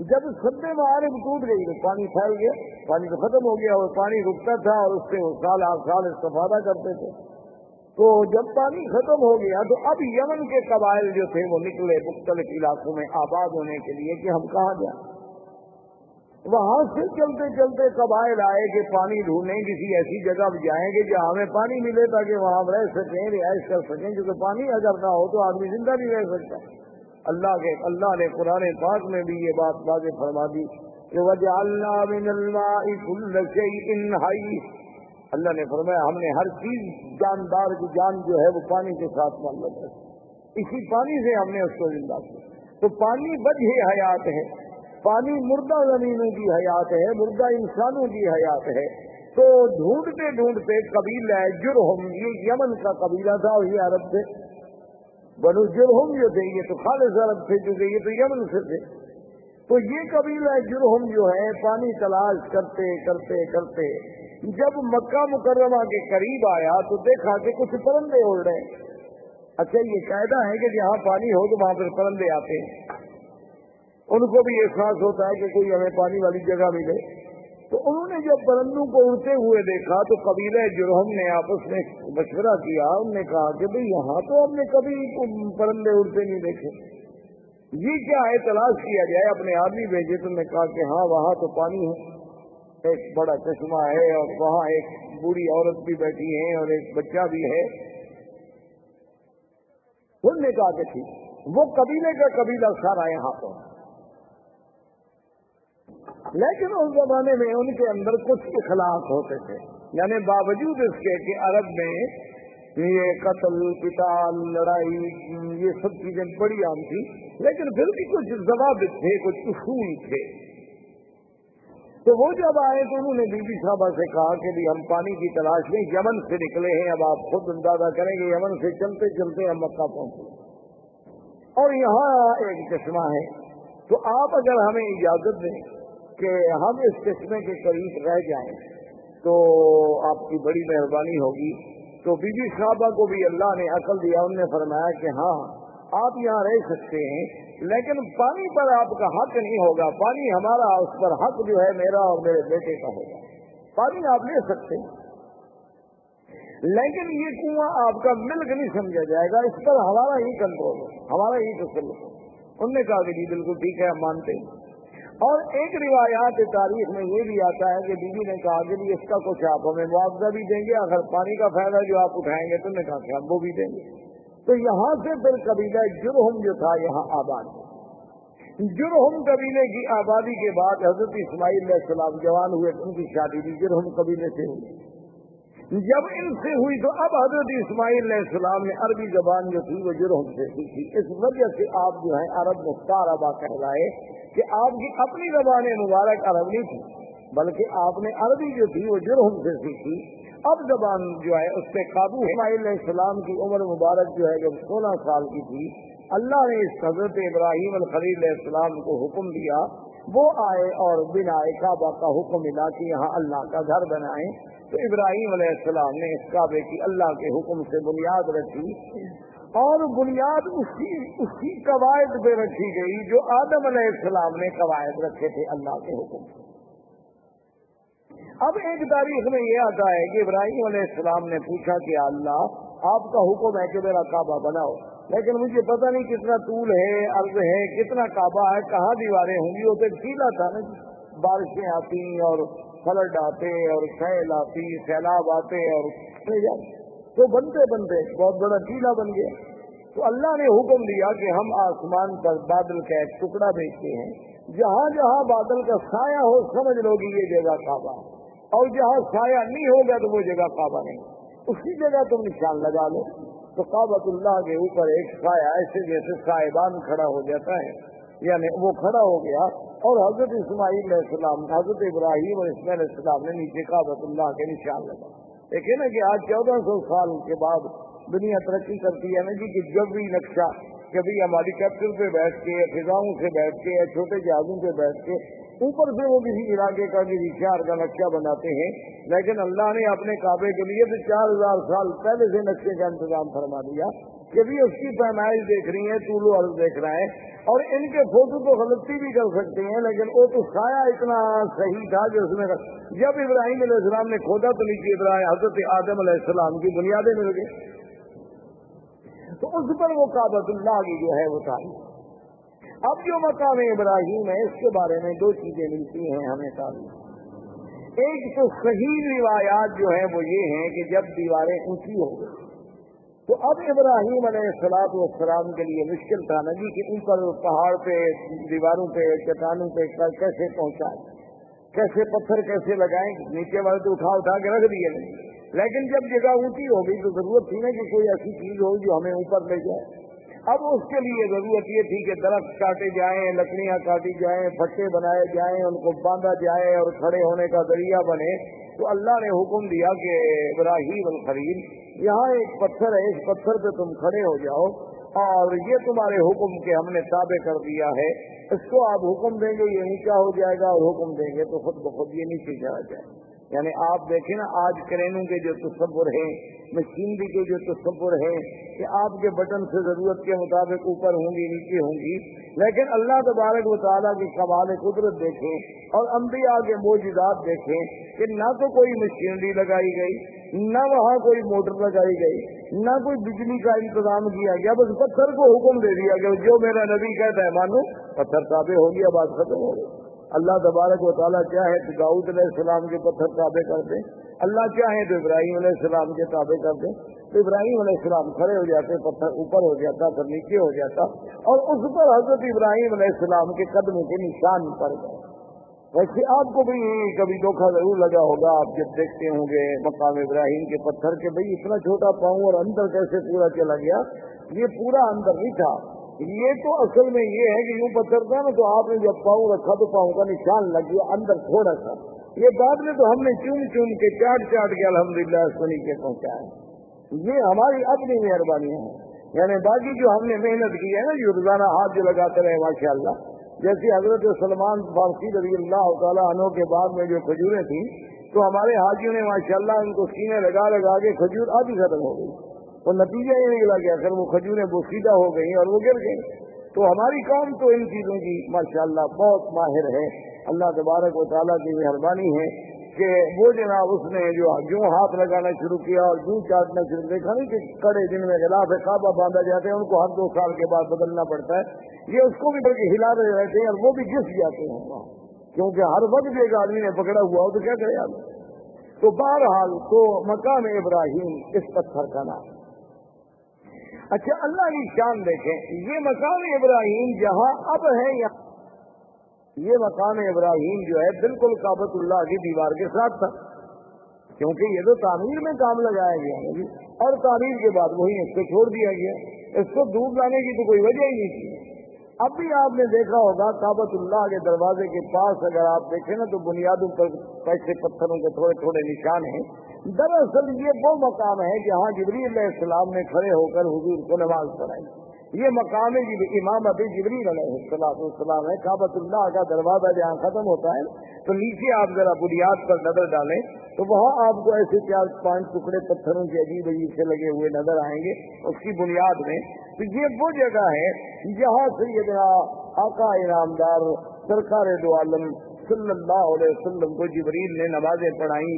جب سدے معارف ٹوٹ گئی تو پانی پھیل گیا، پانی تو ختم ہو گیا اور پانی رکتا تھا اور اس سے وہ سال آٹھ سال استفادہ کرتے تھے۔ تو جب پانی ختم ہو گیا تو اب یمن کے قبائل جو تھے وہ نکلے مختلف علاقوں میں آباد ہونے کے لیے کہ ہم کہاں جائیں۔ وہاں سے چلتے چلتے قبائل آئے کہ پانی ڈھونڈیں، کسی ایسی جگہ جائیں گے جہاں ہمیں پانی ملے تاکہ وہاں ہم رہ سکیں، رہائش کر سکیں، کیونکہ پانی اگر نہ ہو تو آدمی زندہ نہیں رہ سکتا۔ اللہ کے، اللہ نے قرآن پاک میں بھی یہ بات واضح فرما دی کہ وجہ اللہ اللہ نے فرمایا، ہم نے ہر چیز جاندار کی جان جو ہے وہ پانی کے ساتھ معلوم ہے۔ اسی پانی سے ہم نے اس کو زندہ کیا۔ تو پانی وجہ حیات ہے۔ پانی مردہ زمینوں کی حیات ہے، مردہ انسانوں کی حیات ہے۔ تو ڈھونڈتے ڈھونڈتے قبیلہ جرہم، یہ یمن کا قبیلہ تھا اور یہ عرب سے بنو جرہم جو تھے، یہ تو خالص عرب تھے کیونکہ یہ تو یمن سے تھے۔ تو یہ قبیلہ جرہم جو ہے، پانی تلاش کرتے کرتے کرتے۔ جب مکہ مکرمہ کے قریب آیا تو دیکھا کہ کچھ پرندے اڑ رہے اچھا یہ قاعدہ ہے کہ جہاں پانی ہو تو وہاں پہ پرندے آتے ہیں۔ ان کو بھی احساس ہوتا ہے کہ کوئی ہمیں پانی والی جگہ ملے۔ تو انہوں نے جب پرندوں کو اڑتے ہوئے دیکھا تو قبیلہ جرہم نے آپس میں مشورہ کیا۔ انہوں نے کہا کہ بھئی یہاں تو ہم نے کبھی پرندے اڑتے نہیں دیکھے۔ یہ کیا ہے؟ تلاش کیا جائے، اپنے آدمی بھیجے تو نے کہا کہ ہاں وہاں تو پانی ہے۔ ایک بڑا چشمہ ہے اور وہاں ایک بوڑھی عورت بھی بیٹھی ہے اور ایک بچہ بھی ہے۔ انہوں نے کہا کہ ٹھیک، وہ قبیلے کا قبیلہ سارا یہاں پر۔ لیکن اس زمانے میں ان کے اندر کچھ اخلاق ہوتے تھے۔ یعنی باوجود اس کے کہ عرب میں یہ قتل پتال لڑائی، یہ سب چیزیں بڑی عام تھی لیکن پھر بھی کچھ ضوابط تھے، کچھ اصول تھے۔ تو وہ جب آئے تو انہوں نے بی بی صاحبہ سے کہا کہ ہم پانی کی تلاش میں یمن سے نکلے ہیں، اب آپ خود اندازہ کریں گے یمن سے چلتے چلتے ہم مکہ پہنچے۔ اور یہاں ایک چشمہ ہے۔ تو آپ اگر ہمیں اجازت دیں کہ ہم اس قسمے کے قریب رہ جائیں، تو آپ کی بڑی مہربانی ہوگی۔ تو بی بی صاحبہ کو بھی اللہ نے عقل دیا، انہوں نے فرمایا کہ ہاں آپ یہاں رہ سکتے ہیں۔ لیکن پانی پر آپ کا حق نہیں ہوگا، پانی ہمارا، اس پر حق جو ہے میرا اور میرے بیٹے کا ہوگا۔ پانی آپ لے سکتے ہیں۔ لیکن یہ کنواں آپ کا ملک نہیں سمجھا جائے گا، اس پر ہمارا ہی کنٹرول ہے، ہمارا ہی تسلط ہے۔ انہوں نے کہا کہ جی بالکل ٹھیک ہے، ہم مانتے ہیں۔ اور ایک روایات تاریخ میں یہ بھی آتا ہے کہ بیوی نے کہا کہ جی اس کا کچھ آپ ہمیں معاوضہ بھی دیں گے، اگر پانی کا فائدہ جو آپ اٹھائیں گے تو نے کہا کہ ہم وہ بھی دیں گے۔ تو یہاں سے پھر قبیلہ جرہم جو تھا یہاں آباد جرہم قبیلے کی آبادی کے بعد حضرت اسماعیل علیہ السلام جوان ہوئے، ان کی شادی بھی جرہم قبیلے سے ہوئی۔ جب ان سے ہوئی تو اب حضرت اسماعیل علیہ السلام نے عربی زبان جو تھی وہ جرہم سے سیکھی اس وجہ سے آپ جو ہیں عرب مختار ابا کہلائے کہ آپ کی اپنی زبان مبارک عرب نہیں تھی۔ بلکہ آپ نے عربی جو تھی وہ جرم سے سیکھی۔ اب زبان جو ہے اس پہ قابو علیہ السلام کی عمر مبارک جو ہے جب سولہ سال کی تھی، اللہ نے اس حضرت ابراہیم الخلیل علیہ السلام کو حکم دیا۔ وہ آئے اور بنا کعبہ کا حکم ملا کہ یہاں اللہ کا گھر بنائیں۔ تو ابراہیم علیہ السلام نے اس کعبے کی اللہ کے حکم سے بنیاد رکھی۔ اور بنیاد اسی اسی قواعد پہ رکھی گئی جو آدم علیہ السلام نے قواعد رکھے تھے اللہ کے حکم اب ایک تاریخ میں یہ آتا ہے کہ ابراہیم علیہ السلام نے پوچھا کہ اللہ، آپ کا حکم ہے کہ میرا کعبہ بناؤ۔ لیکن مجھے پتہ نہیں کتنا طول ہے، عرض ہے، کتنا کعبہ ہے، کہاں دیواریں ہوں گی؟ وہ تو ٹھیلا تھا نا جی۔ بارشیں آتی اور فلٹ آتے اور سیل آتی، سیلاب آتے اور تو بنتے بنتے بہت بڑا ٹیلا بن گیا۔ تو اللہ نے حکم دیا کہ ہم آسمان پر بادل کا ایک ٹکڑا بھیجتے ہیں۔ جہاں جہاں بادل کا سایہ ہو، سمجھ لو گی یہ جگہ کعبہ اور جہاں سایہ نہیں ہوگا تو وہ جگہ کعبہ نہیں۔ اسی جگہ تم نشان لگا لو۔ تو کابت اللہ کے اوپر ایک سایہ ایسے جیسے سائبان کھڑا ہو جاتا ہے۔ یعنی وہ کھڑا ہو گیا اور حضرت اسماعیل علیہ السلام، حضرت ابراہیم اور اسماعیل علیہ السلام نے نیچے کابت اللہ کے نشان لگا۔ دیکھیں نا کہ آج چودہ سو سال کے بعد دنیا ترقی کرتی ہے نا جی کہ جب بھی نقشہ کبھی ہماری کیپٹل پہ بیٹھ کے یا فضاؤں سے بیٹھ کے یا چھوٹے جہازوں پہ بیٹھ کے اوپر سے وہ کسی علاقے کا بھی شہر کا نقشہ بناتے ہیں، لیکن اللہ نے اپنے کعبے کے لیے تو چار ہزار سال پہلے سے نقشے کا انتظام فرما دیا کہ بھی اس کی پیمائش دیکھ رہی ہے طول و دیکھ رہا ہے اور ان کے فوٹو تو غلطی بھی کر سکتے ہیں، لیکن وہ تو سایہ اتنا صحیح تھا کہ اس میں جب ابراہیم علیہ السلام نے کھودا تو نیچے ابراہیم، حضرت آدم علیہ السلام کی بنیادیں مل گئی تو اس پر وہ کابت اللہ کی جو ہے وہ تعلیم اب جو مقام ابراہیم ہے، اس کے بارے میں دو چیزیں ملتی ہیں ہمیں تعلیم ایک تو صحیح روایات جو ہیں، وہ یہ ہیں کہ جب دیواریں اونچی ہو گئی تو اب ابراہیم علیہ السلاط والسلام کے لیے مشکل تھا۔ ندی کہ اوپر پہاڑ پہ، دیواروں پہ، چٹانوں پہ کیسے پہنچائیں؟ کیسے پتھر کیسے لگائیں؟ نیچے والے تو اٹھا اٹھا کے رکھ دیے۔ نہیں لیکن جب جگہ اونچی ہو گئی تو ضرورت تھی نا کہ کوئی ایسی چیز ہو جو ہمیں اوپر لے جائے۔ اب اس کے لیے ضرورت یہ تھی کہ درخت کاٹے جائیں، لکڑیاں کاٹی جائیں، پٹے بنائے جائیں، ان کو باندھا جائے اور کھڑے ہونے کا ذریعہ بنے۔ تو اللہ نے حکم دیا کہ ابراہیم الخلیل، یہاں ایک پتھر ہے، اس پتھر پہ تم کھڑے ہو جاؤ۔ اور یہ تمہارے حکم کے ہم نے تابع کر دیا ہے۔ اس کو آپ حکم دیں گے، یہ نیچا ہو جائے گا اور حکم دیں گے، تو خود بخود یہ نیچے چلا جائے۔ یعنی آپ دیکھیں نا، آج کرینوں کے جو تصور ہیں، مشینری کے جو تصور ہیں کہ آپ کے بٹن سے ضرورت کے مطابق اوپر ہوں گی، نیچے ہوں گی، لیکن اللہ تبارک و تعالیٰ کی کمال قدرت دیکھیں اور انبیاء کے موجودات دیکھیں کہ نہ تو کوئی مشینری لگائی گئی، نہ وہاں کوئی موٹر لگائی گئی، نہ کوئی بجلی کا انتظام کیا گیا، بس پتھر کو حکم دے دیا کہ جو میرا نبی کہتا ہے، مانو، پتھر تابے ہو گیا، بات ختم ہو گئی۔ اللہ تبارک و تعالیٰ چاہے تو داؤد علیہ السلام کے پتھر تابے کر دیں اللہ چاہے تو ابراہیم علیہ السلام کے تابے کر دیں تو ابراہیم علیہ السلام کھڑے ہو جاتے، پتھر اوپر ہو جاتا پھر نیچے ہو جاتا، اور اس پر حضرت ابراہیم علیہ السلام کے قدموں کے نشان پڑ گئے۔ ویسے آپ کو بھی کبھی دھوکھا ضرور لگا ہوگا، آپ جب دیکھتے ہوں گے مقام ابراہیم کے پتھر کے بھائی اتنا چھوٹا پاؤں اور اندر کیسے پورا چلا گیا؟ یہ پورا اندر نہیں تھا۔ یہ تو اصل میں یہ ہے کہ یوں پتھر تھا نا تو آپ نے جب پاؤں رکھا تو پاؤں کا نشان لگ گیا، اندر تھوڑا سا۔ یہ بعد میں تو ہم نے چون چون کے چاٹ چاٹ کے الحمد للہ اس کو نیچے پہنچایا۔ یہ ہماری اپنی مہربانی ہے۔ یعنی باقی جو ہم نے محنت کی ہے نا جو روزانہ ہاتھ جو لگاتے رہے ماشاء اللہ جیسے حضرت سلمان فارسی رضی اللہ تعالیٰ عنہ کے بعد میں جو کھجوریں تھیں، تو ہمارے حاجیوں نے ماشاء اللہ ان کو سینے لگا لگا کے کھجور آدھی ختم ہو گئی۔ وہ نتیجہ یہ نکلا کہ اگر وہ کھجوریں بوسیدہ ہو گئی اور وہ گر گئی تو ہماری قوم تو ان چیزوں کی ماشاء اللہ بہت ماہر ہے۔ اللہ تبارک و تعالیٰ کی مہربانی ہے کہ وہ جناب اس نے جو جو ہاتھ لگانا شروع کیا اور جو چاٹنا شروع دیکھا نہیں کہ کڑے دن میں خلاف ہے کعبہ باندھا جاتے ہیں، ان کو ہر دو سال کے بعد بدلنا پڑتا ہے۔ یہ اس کو بھی بلکہ ہلا رہے رہتے ہیں اور وہ بھی گس جاتے ہیں۔ کیونکہ ہر وقت ایک آدمی نے پکڑا ہوا ہو تو کیا کرے آدمی تو بہرحال تو مقام ابراہیم اس پتھر کا نام۔ اچھا اللہ کی شان دیکھیں، یہ مقام ابراہیم جہاں اب ہے یہاں یہ مقام ابراہیم جو ہے، بالکل کابت اللہ کی دیوار کے ساتھ تھا۔ کیونکہ یہ تو تعمیر میں کام لگایا گیا ہے۔ اور تعمیر کے بعد وہی اس کو چھوڑ دیا گیا۔ اس کو دور لانے کی تو کوئی وجہ ہی نہیں تھی۔ اب بھی آپ نے دیکھا ہوگا کابت اللہ کے دروازے کے پاس اگر آپ دیکھیں نا، تو بنیادوں پر پیسے پتھروں کے تھوڑے تھوڑے نشان ہیں۔ دراصل یہ وہ مقام ہے جہاں جبری علیہ السلام نے کھڑے ہو کر حضور کو نماز پڑھائی۔ یہ مقام امام ابھی جبری علیہ السلام ہے کابت اللہ کا دروازہ جہاں ختم ہوتا ہے، تو نیچے آپ ذرا بنیاد پر نظر ڈالیں، تو وہاں آپ کو ایسے چار پانچ ٹکڑے پتھروں کے عجیب عجیب سے لگے ہوئے نظر آئیں گے، اس کی بنیاد میں۔ تو یہ وہ جگہ ہے جہاں سے یہ آقا انعامدار سرکار دو عالم صلی اللہ علیہ وسلم کو جبریل نے نمازیں پڑھائی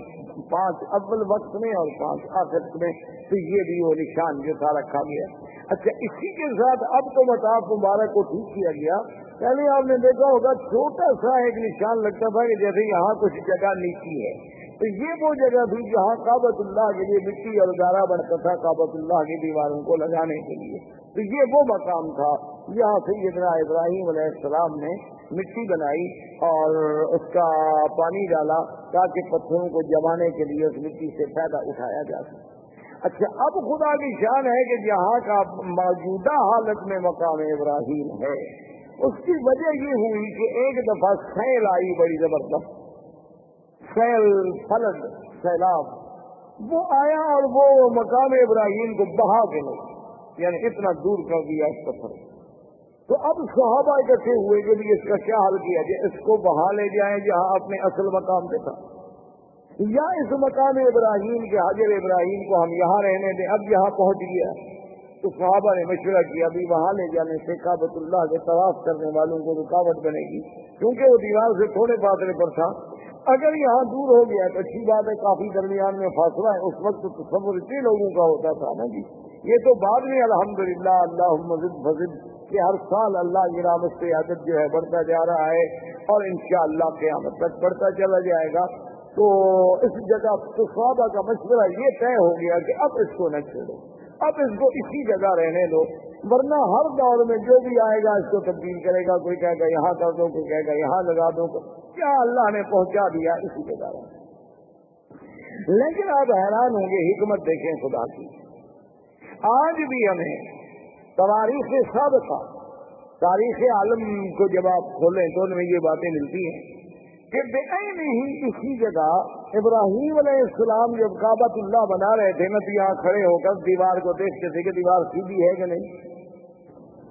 پانچ اول وقت میں اور پانچ آخر میں، تو یہ بھی وہ نشان جو تھا رکھا گیا۔ اچھا اسی کے ساتھ اب تو مطاف مبارک کو ٹھیک کیا گیا۔ پہلے آپ نے دیکھا ہوگا، چھوٹا سا ایک نشان لگتا تھا کہ جیسے یہاں کچھ جگہ نیچی ہے۔ تو یہ وہ جگہ تھی جہاں کابت اللہ کے لیے مٹی اور گارا بنتا تھا کابت اللہ کی دیواروں کو لگانے کے لیے۔ تو یہ وہ مقام تھا یہاں سے ابراہیم علیہ السلام نے مٹی بنائی اور اس کا پانی ڈالا تاکہ پتھروں کو جمانے کے لیے اس مٹی سے فائدہ اٹھایا جا سکے۔ اچھا اب خدا کی شان ہے کہ جہاں کا موجودہ حالت میں مقام ابراہیم ہے۔ اس کی وجہ یہ ہوئی کہ ایک دفعہ سیل آئی بڑی زبردست۔ سیل فلد سیلاب۔ وہ آیا اور وہ مقام ابراہیم کو بہا کے لے یعنی اتنا دور کر دیا اس پتھر۔ تو اب صحابہ اکٹھے ہوئے کہ اس کا کیا حل کیا جائے اس کو بہا لے جائیں جہاں اپنے اصل مقام پہ تھا۔ یا اس مقام ابراہیم کے حاضر ابراہیم کو ہم یہاں رہنے دیں، اب یہاں پہنچ گیا۔ تو صحابہ نے مشورہ کیا ابھی وہاں لے جانے سے کابت اللہ کے طواف کرنے والوں کو رکاوٹ بنے گی۔ کیونکہ وہ دیوار سے تھوڑے فاصلے پر تھا۔ اگر یہاں دور ہو گیا تو اچھی بات ہے، کافی درمیان میں فاصلہ ہے۔ اس وقت تصور اتنے لوگوں کا ہوتا تھا نا جی۔ یہ تو بعد میں الحمدللہ اللہ مزید فضد کہ ہر سال اللہ کی رامت سے عادت جو ہے بڑھتا جا رہا ہے اور انشاءاللہ قیامت تک بڑھتا چلا جائے گا۔ تو اس جگہ صحابہ کا مشورہ یہ طے ہو گیا کہ اب اس کو نہ چھوڑو۔ اب اس کو اسی جگہ رہنے دو۔ ورنہ ہر دور میں جو بھی آئے گا اس کو تبدیل کرے گا۔ کوئی کہے گا یہاں کر دو، کوئی کہے گا یہاں لگا دو۔ کیا اللہ نے پہنچا دیا اسی جگہ رہنے لیکن آپ حیران ہوں گے، حکمت دیکھیں خدا کی۔ آج بھی ہمیں تاریخ سابقہ، تاریخ عالم کو جب آپ کھولیں تو ان میں یہ باتیں ملتی ہیں کہ بے ہی اسی جگہ ابراہیم علیہ السلام جب کابت اللہ بنا رہے تھے نہ تو یہاں کھڑے ہو کر دیوار کو دیکھتے تھے کہ دیوار سیدھی ہے کہ نہیں؟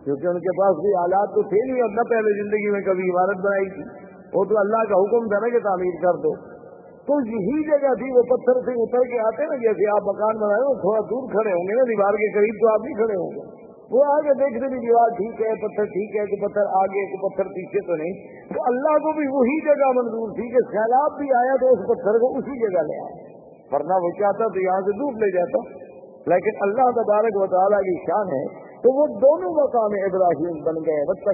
کیونکہ ان کے پاس بھی حالات تو تھے نہیں اور نہ پہلے زندگی میں کبھی عمارت بنائی تھی۔ وہ تو اللہ کا حکم تھا نا کہ تعمیر کر دو۔ تو یہی جگہ تھی، وہ پتھر سے اتر کے آتے نا، جیسے آپ مکان بنائے وہ تھوڑا دور کھڑے ہوں گے نا، دیوار کے قریب تو آپ نہیں کھڑے ہوں گے۔ وہ آگے دیکھتے بھی دیوار ٹھیک ہے، پتھر ٹھیک ہے کہ پتھر آگے، کہ پتھر پیچھے تو نہیں۔ تو اللہ کو بھی وہی جگہ منظور تھی کہ سیلاب بھی آیا تو اس پتھر کو اسی جگہ لے آیا ورنہ وہ چاہتا تو یہاں سے دور لے جاتا۔ لیکن اللہ تبارک و تعالیٰ کی شان ہے تو وہ دونوں مقام ابراہیم بن گئے۔ بچہ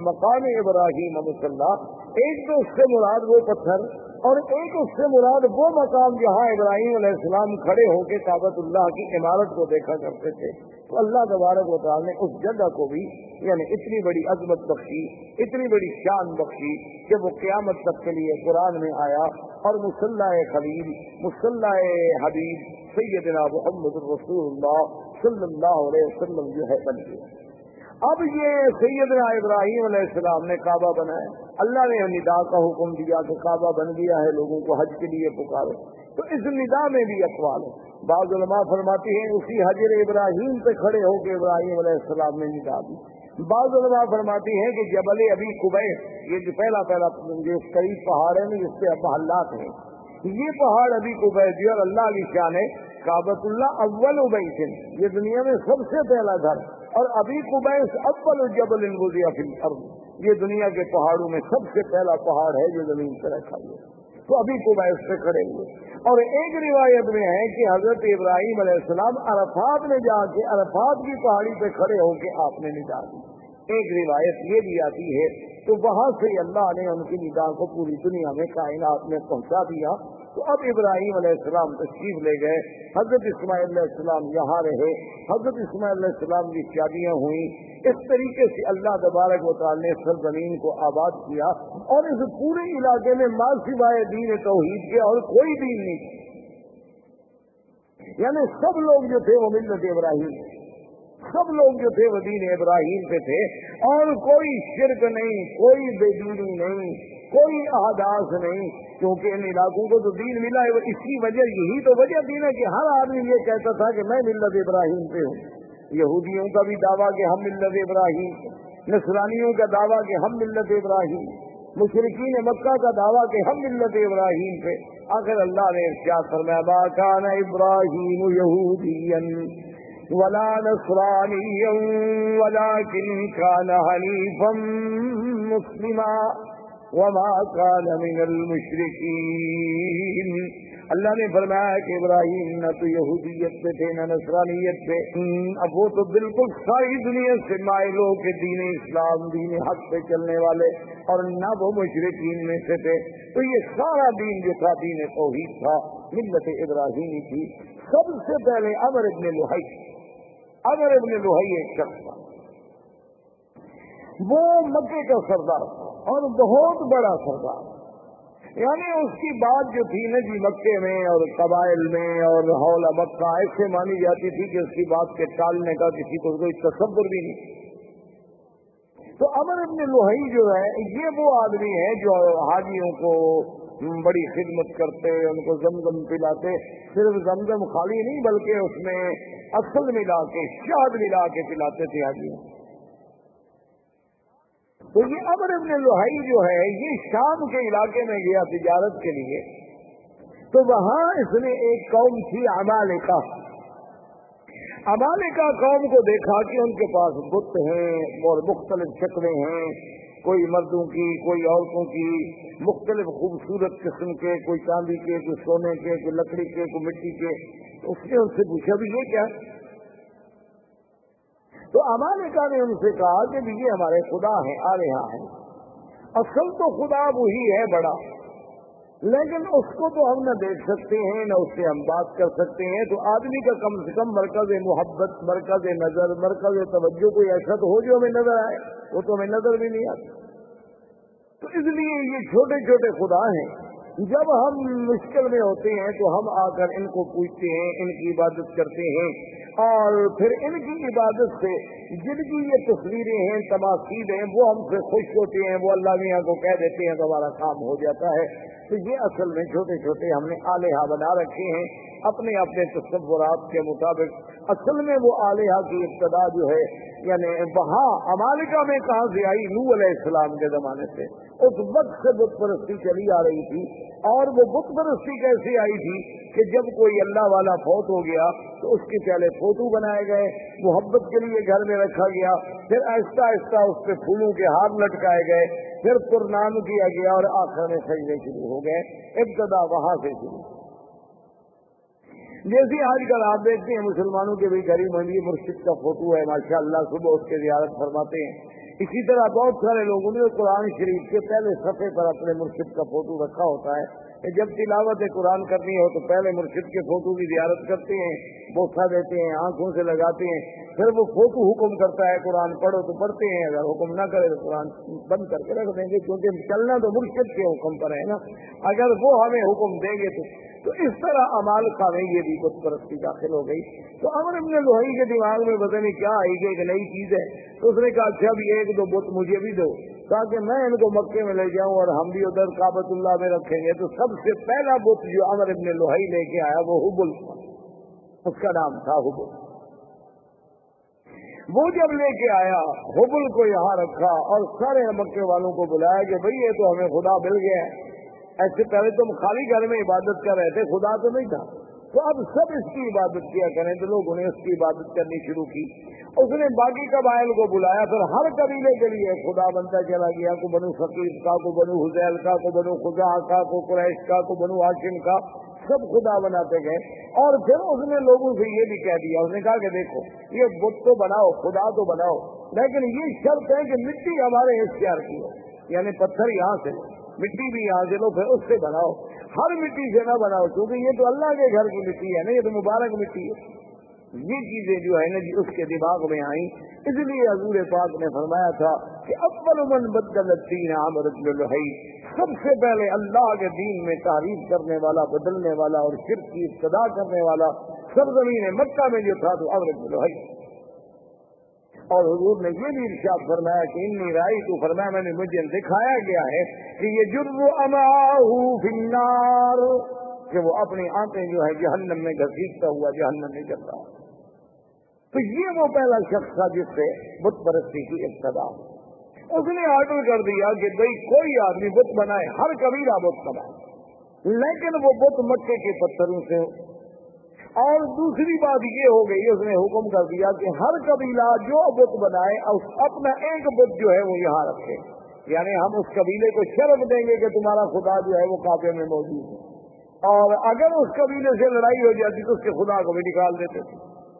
مقام ابراہیم مسلح ایک تو اس سے مراد وہ پتھر اور ایک اس سے مراد وہ مقام جہاں ابراہیم علیہ السلام کھڑے ہو کے کابت اللہ کی عمارت کو دیکھا کرتے تھے، تو اللہ تبارک و تعالیٰ نے اس جگہ کو بھی یعنی اتنی بڑی عظمت بخشی، اتنی بڑی شان بخشی کہ وہ قیامت تک کے لیے قرآن میں آیا اور مسلح خلیل مسلح حبیب سیدنا محمد الرسول اللہ صلی اللہ علیہ وسلم جو ہے، بن گیا۔ اب یہ سیدنا ابراہیم علیہ السلام نے کعبہ بنایا۔ اللہ نے ندا کا حکم دیا کہ کعبہ بن گیا ہے، لوگوں کو حج کے لیے پکارو۔ تو اس ندا میں بھی اقوال ہے بعض علماء فرماتی ہیں، اسی حجر ابراہیم پہ کھڑے ہو کے ابراہیم علیہ السلام نے ندا دی۔ بعض علماء فرماتی ہیں کہ جبل ابھی کبئی یہ جو پہلا پہلا جو قریب پہاڑ ہے نا جس سے محلات ہیں۔ یہ پہاڑ ابھی کبئی اور اللہ کی شان ہے کابت اللہ اول ابئی یہ دنیا میں سب سے پہلا گھر اور ابھی کبیس ابل جبل انگوزیا فل ارب یہ دنیا کے پہاڑوں میں سب سے پہلا پہاڑ ہے جو زمین پر رکھا ہوا تو ابھی کبیس سے کھڑے ہوئے. اور ایک روایت میں ہے کہ حضرت ابراہیم علیہ السلام عرفات میں جا کے عرفات کی پہاڑی پہ کھڑے ہو کے آپ نے نکال دی. ایک روایت یہ بھی آتی ہے تو وہاں سے اللہ نے ان کی نگاہ کو پوری دنیا میں کائنات میں پہنچا دیا تو اب ابراہیم علیہ السلام تشریف لے گئے، حضرت اسماعیل علیہ السلام یہاں رہے، حضرت اسماعیل علیہ السلام کی شادیاں ہوئیں۔ اس طریقے سے اللہ تبارک و تعالیٰ نے سر زمین کو آباد کیا اور اس پورے علاقے میں مال سوائے دین توحید کے اور کوئی دین نہیں۔ یعنی سب لوگ جو تھے وہ ملت ابراہیم۔ سب لوگ جو تھے وہ دین ابراہیم پہ تھے، اور کوئی شرک نہیں، کوئی بے دینی نہیں، کوئی احداث نہیں، کیونکہ ان علاقوں کو جو دین ملا ہے اس کی وجہ یہی تو وجہ تھی نا کہ ہر آدمی یہ کہتا تھا کہ میں ملت ابراہیم پہ ہوں۔ یہودیوں کا بھی دعویٰ کہ ہم ملت ابراہیم نسرانیوں کا دعویٰ کہ ہم ملت ابراہیم مشرقین مکہ کا دعویٰ کہ ہم ملت ابراہیم پہ آخر اللہ نے کیا فرمایا کان ابراہیم یہودی ولا نصرانيا ولكن كان حنيفا مسلما وما كان من المشركين. اللہ نے فرمایا کہ ابراہیم نہ تو یہودیت پہ تھے، نہ نصرانیت پہ۔ اب وہ تو بالکل ساری دنیا سے مائل ہو کے دین اسلام، دین حق پہ چلنے والے اور نہ وہ مشرقین میں سے تھے۔ تو یہ سارا دین جو تھا، دین توحید تھا، ملت ابراہیمی تھی سب سے پہلے امر ابن لوہائی امر ابن لوہائی ایک شخص تھا۔ وہ مکے کا سردار تھا اور بہت بڑا سردار یعنی اس کی بات جو تھی نا جی مکے میں اور قبائل میں اور حول مکہ ایسے مانی جاتی تھی کہ اس کی بات کے ٹالنے کا کسی کو کوئی تصور بھی نہیں۔ تو امر ابن لوہئی جو ہے، یہ وہ آدمی ہے جو حاجیوں کو بڑی خدمت کرتے ان کو زمزم پلاتے، صرف زمزم خالی نہیں بلکہ اس میں اصل ملا کے، شاد ملا کے پلاتے تھے حاجیوں تو یہ امر ابن لوہائی جو ہے، یہ شام کے علاقے میں گیا تجارت کے لیے، تو وہاں اس نے ایک قوم تھی امالکا امالکا قوم کو دیکھا کہ ان کے پاس بت ہیں اور مختلف شکلیں ہیں۔ کوئی مردوں کی، کوئی عورتوں کی مختلف خوبصورت قسم کے، کوئی چاندی کے، کوئی سونے کے، کوئی لکڑی کے، کوئی مٹی کے، اس نے ان سے پوچھا بھی یہ کیا؟ تو امالکا نے ان سے کہا کہ یہ ہمارے خدا ہیں آ رہا ہیں۔ اصل تو خدا وہی ہے، بڑا۔ لیکن اس کو تو ہم نہ دیکھ سکتے ہیں، نہ اس سے ہم بات کر سکتے ہیں۔ تو آدمی کا کم سے کم مرکز محبت، مرکز نظر، مرکز توجہ کوئی ایسا تو ہو جو ہمیں نظر آئے، وہ تو ہمیں نظر بھی نہیں آتا تو اس لیے یہ چھوٹے چھوٹے خدا ہیں۔ جب ہم مشکل میں ہوتے ہیں تو ہم آ کر ان کو پوچھتے ہیں، ان کی عبادت کرتے ہیں۔ اور پھر ان کی عبادت سے جن کی یہ تصویریں ہیں، تماثیل ہیں، وہ ہم سے خوش ہوتے ہیں، وہ اللہ میاں کو کہہ دیتے ہیں تو ہمارا کام ہو جاتا ہے۔ تو یہ اصل میں چھوٹے چھوٹے ہم نے آلیہ بنا رکھے ہیں۔ اپنے اپنے تصورات کے مطابق اصل میں وہ آلیہ کی ابتدا جو ہے یعنی وہاں امالکا میں کہاں سے آئی؟ نو علیہ السلام کے زمانے سے۔ اس وقت سے بت پرستی چلی آ رہی تھی اور وہ بت پرستی کیسے آئی تھی کہ جب کوئی اللہ والا فوت ہو گیا تو اس کے پہلے فوٹو بنائے گئے، محبت کے لیے گھر میں رکھا گیا، پھر آہستہ آہستہ اس پہ پھولوں کے ہار لٹکائے گئے، پھر پرنام کیا گیا اور آخر میں سجنے شروع ہو گئے۔ ابتدا وہاں سے شروع۔ جیسے آج کل آپ دیکھتے ہیں، مسلمانوں کے بھی غریب منڈی مرشد کا فوٹو ہے ماشاء اللہ صبح اس کے زیارت فرماتے ہیں۔ اسی طرح بہت سارے لوگوں نے قرآن شریف کے پہلے صفحے پر اپنے مرشد کا فوٹو رکھا ہوتا ہے کہ جب تلاوت قرآن کرنی ہو تو پہلے مرشد کے فوٹو کی زیارت کرتے ہیں بوسا دیتے ہیں، آنکھوں سے لگاتے ہیں۔ پھر وہ فوٹو حکم کرتا ہے، قرآن پڑھو تو پڑھتے ہیں، اگر حکم نہ کرے تو قرآن بند کر کے رکھ دیں گے، کیونکہ چلنا تو مرشد کے حکم پر ہے نا۔ اگر وہ ہمیں حکم دیں گے تو تو اس طرح امال کا یہ بھی بت پرستی داخل ہو گئی۔ تو امر ابن لوہی کے دماغ میں پتہ نہیں کیا آئی گئی ایک نئی چیز ہے۔ تو اس نے کہا اچھا اب ایک دو بت مجھے بھی دو۔ تاکہ میں ان کو مکے میں لے جاؤں اور ہم بھی ادھر کابت اللہ میں رکھیں گے۔ تو سب سے پہلا بت جو امر ابن لوہی لے کے آیا وہ حبل اس کا نام تھا حبل۔ وہ جب لے کے آیا، حبل کو یہاں رکھا اور سارے مکے والوں کو بلایا کہ بھئی یہ تو ہمیں خدا مل گیا۔ ایسے پہلے تم خالی گھر میں عبادت کر رہے تھے، خدا تو نہیں تھا۔ تو اب سب اس کی عبادت کیا کریں تو لوگوں نے اس کی عبادت کرنی شروع کی۔ اس نے باقی قبائل کو بلایا، پھر ہر قبیلے کے لیے خدا بنتا چلا گیا۔ کو بنو فقیر کا، کو بنو حزیل کا، کو بنو خدا کا، کو قریش کا، کو بنو ہاشم کا، سب خدا بناتے گئے۔ اور پھر اس نے لوگوں سے یہ بھی کہہ دیا، اس نے کہا کہ دیکھو، یہ بت تو بناؤ، خدا تو بناؤ، لیکن یہ شرط ہے کہ مٹی ہمارے اختیار کی ہو یعنی پتھر یہاں سے۔ مٹی بھی یہاں لو پھر اس سے بناؤ۔ ہر مٹی سے نہ بناؤ، کیونکہ یہ تو اللہ کے گھر کی مٹی ہے نا، یہ تو مبارک مٹی ہے۔ یہ چیزیں جو ہے نا جی اس کے دماغ میں آئیں۔ اس لیے حضور پاک نے فرمایا تھا کہ اول من بدل الدین عامر الحی سب سے پہلے اللہ کے دین میں تعریف کرنے والا، بدلنے والا اور شرک کی ابتدا کرنے والا سرزمین مکہ میں جو تھا، تو امر الحی اور حضور نے یہ بھی ارشاد فرمایا کہ انی رائی تو فرمایا میں نے مجھے دکھایا گیا ہے کہ یہ جرم فنار کہ وہ اپنی آنکھیں جو ہے جہنم میں گھسیٹتا ہوا جہنم میں چلتا تو یہ وہ پہلا شخص تھا جس سے بت پرستی کی ابتدا اس نے آرڈر کر دیا کہ بھائی کوئی آدمی بت بنائے، ہر قبیلہ بت بنائے۔ لیکن وہ بت مکے کے پتھروں سے اور دوسری بات یہ ہو گئی، اس نے حکم کر دیا کہ ہر قبیلہ جو بت بنائے اپنا ایک بت جو ہے وہ یہاں رکھے۔ یعنی ہم اس قبیلے کو شرم دیں گے کہ تمہارا خدا جو ہے وہ کافے میں موجود ہے۔ اور اگر اس قبیلے سے لڑائی ہو جاتی تو اس کے خدا کو بھی نکال دیتے۔ تھے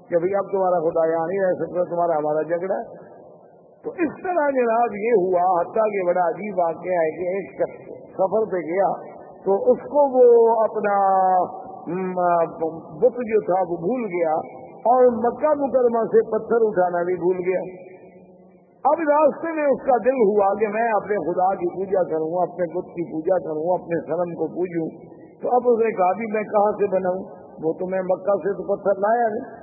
کہ بھائی اب تمہارا خدا یہاں نہیں رہ سکتا، تمہارا ہمارا جھگڑا ہے۔ تو اس طرح جناب یہ ہوا، حتیٰ کہ بڑا عجیب واقعہ ہے کہ ایک سفر پہ گیا تو اس کو وہ اپنا بت جو تھا وہ بھول گیا اور مکہ مکرمہ سے پتھر اٹھانا بھی بھول گیا۔ اب راستے میں اس کا دل ہوا کہ میں اپنے خدا کی پوجا کروں، اپنے بت کی پوجا کروں، اپنے سنم کو پوجوں۔ تو اب اس نے کہا بھی میں کہاں سے بناؤں؟ وہ تو میں مکہ سے تو پتھر لایا نہیں۔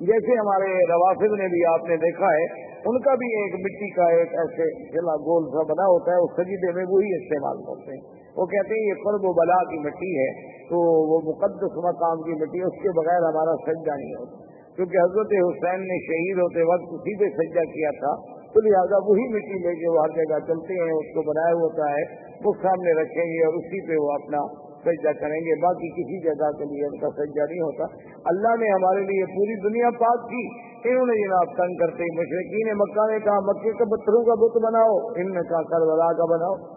جیسے ہمارے روافظ نے بھی آپ نے دیکھا ہے، ان کا بھی ایک مٹی کا ایک ایسے ضلع گول سا بنا ہوتا ہے، اس سجیدے میں وہی استعمال کرتے ہیں۔ وہ کہتے ہیں یہ قرب و بلا کی مٹی ہے، تو وہ مقدس مقام کی مٹی ہے، اس کے بغیر ہمارا سجدہ نہیں ہوتا۔ کیونکہ حضرت حسین نے شہید ہوتے وقت اسی پہ سجدہ کیا تھا، تو لہٰذا وہی مٹی لے کے وہ ہر جگہ چلتے ہیں، اس کو بنایا ہوتا ہے، وہ سامنے رکھیں گے اور اسی پہ وہ اپنا سجدہ کریں گے۔ باقی کسی جگہ کے لیے ان کا سجدہ نہیں ہوتا۔ اللہ نے ہمارے لیے پوری دنیا پاک کی۔ انہوں نے جناب تنگ کرتے مشرقین مکہ نے کہا، مکے کے پتھروں کا بت بناؤ، ان نے کہا کربلا کا بناؤ۔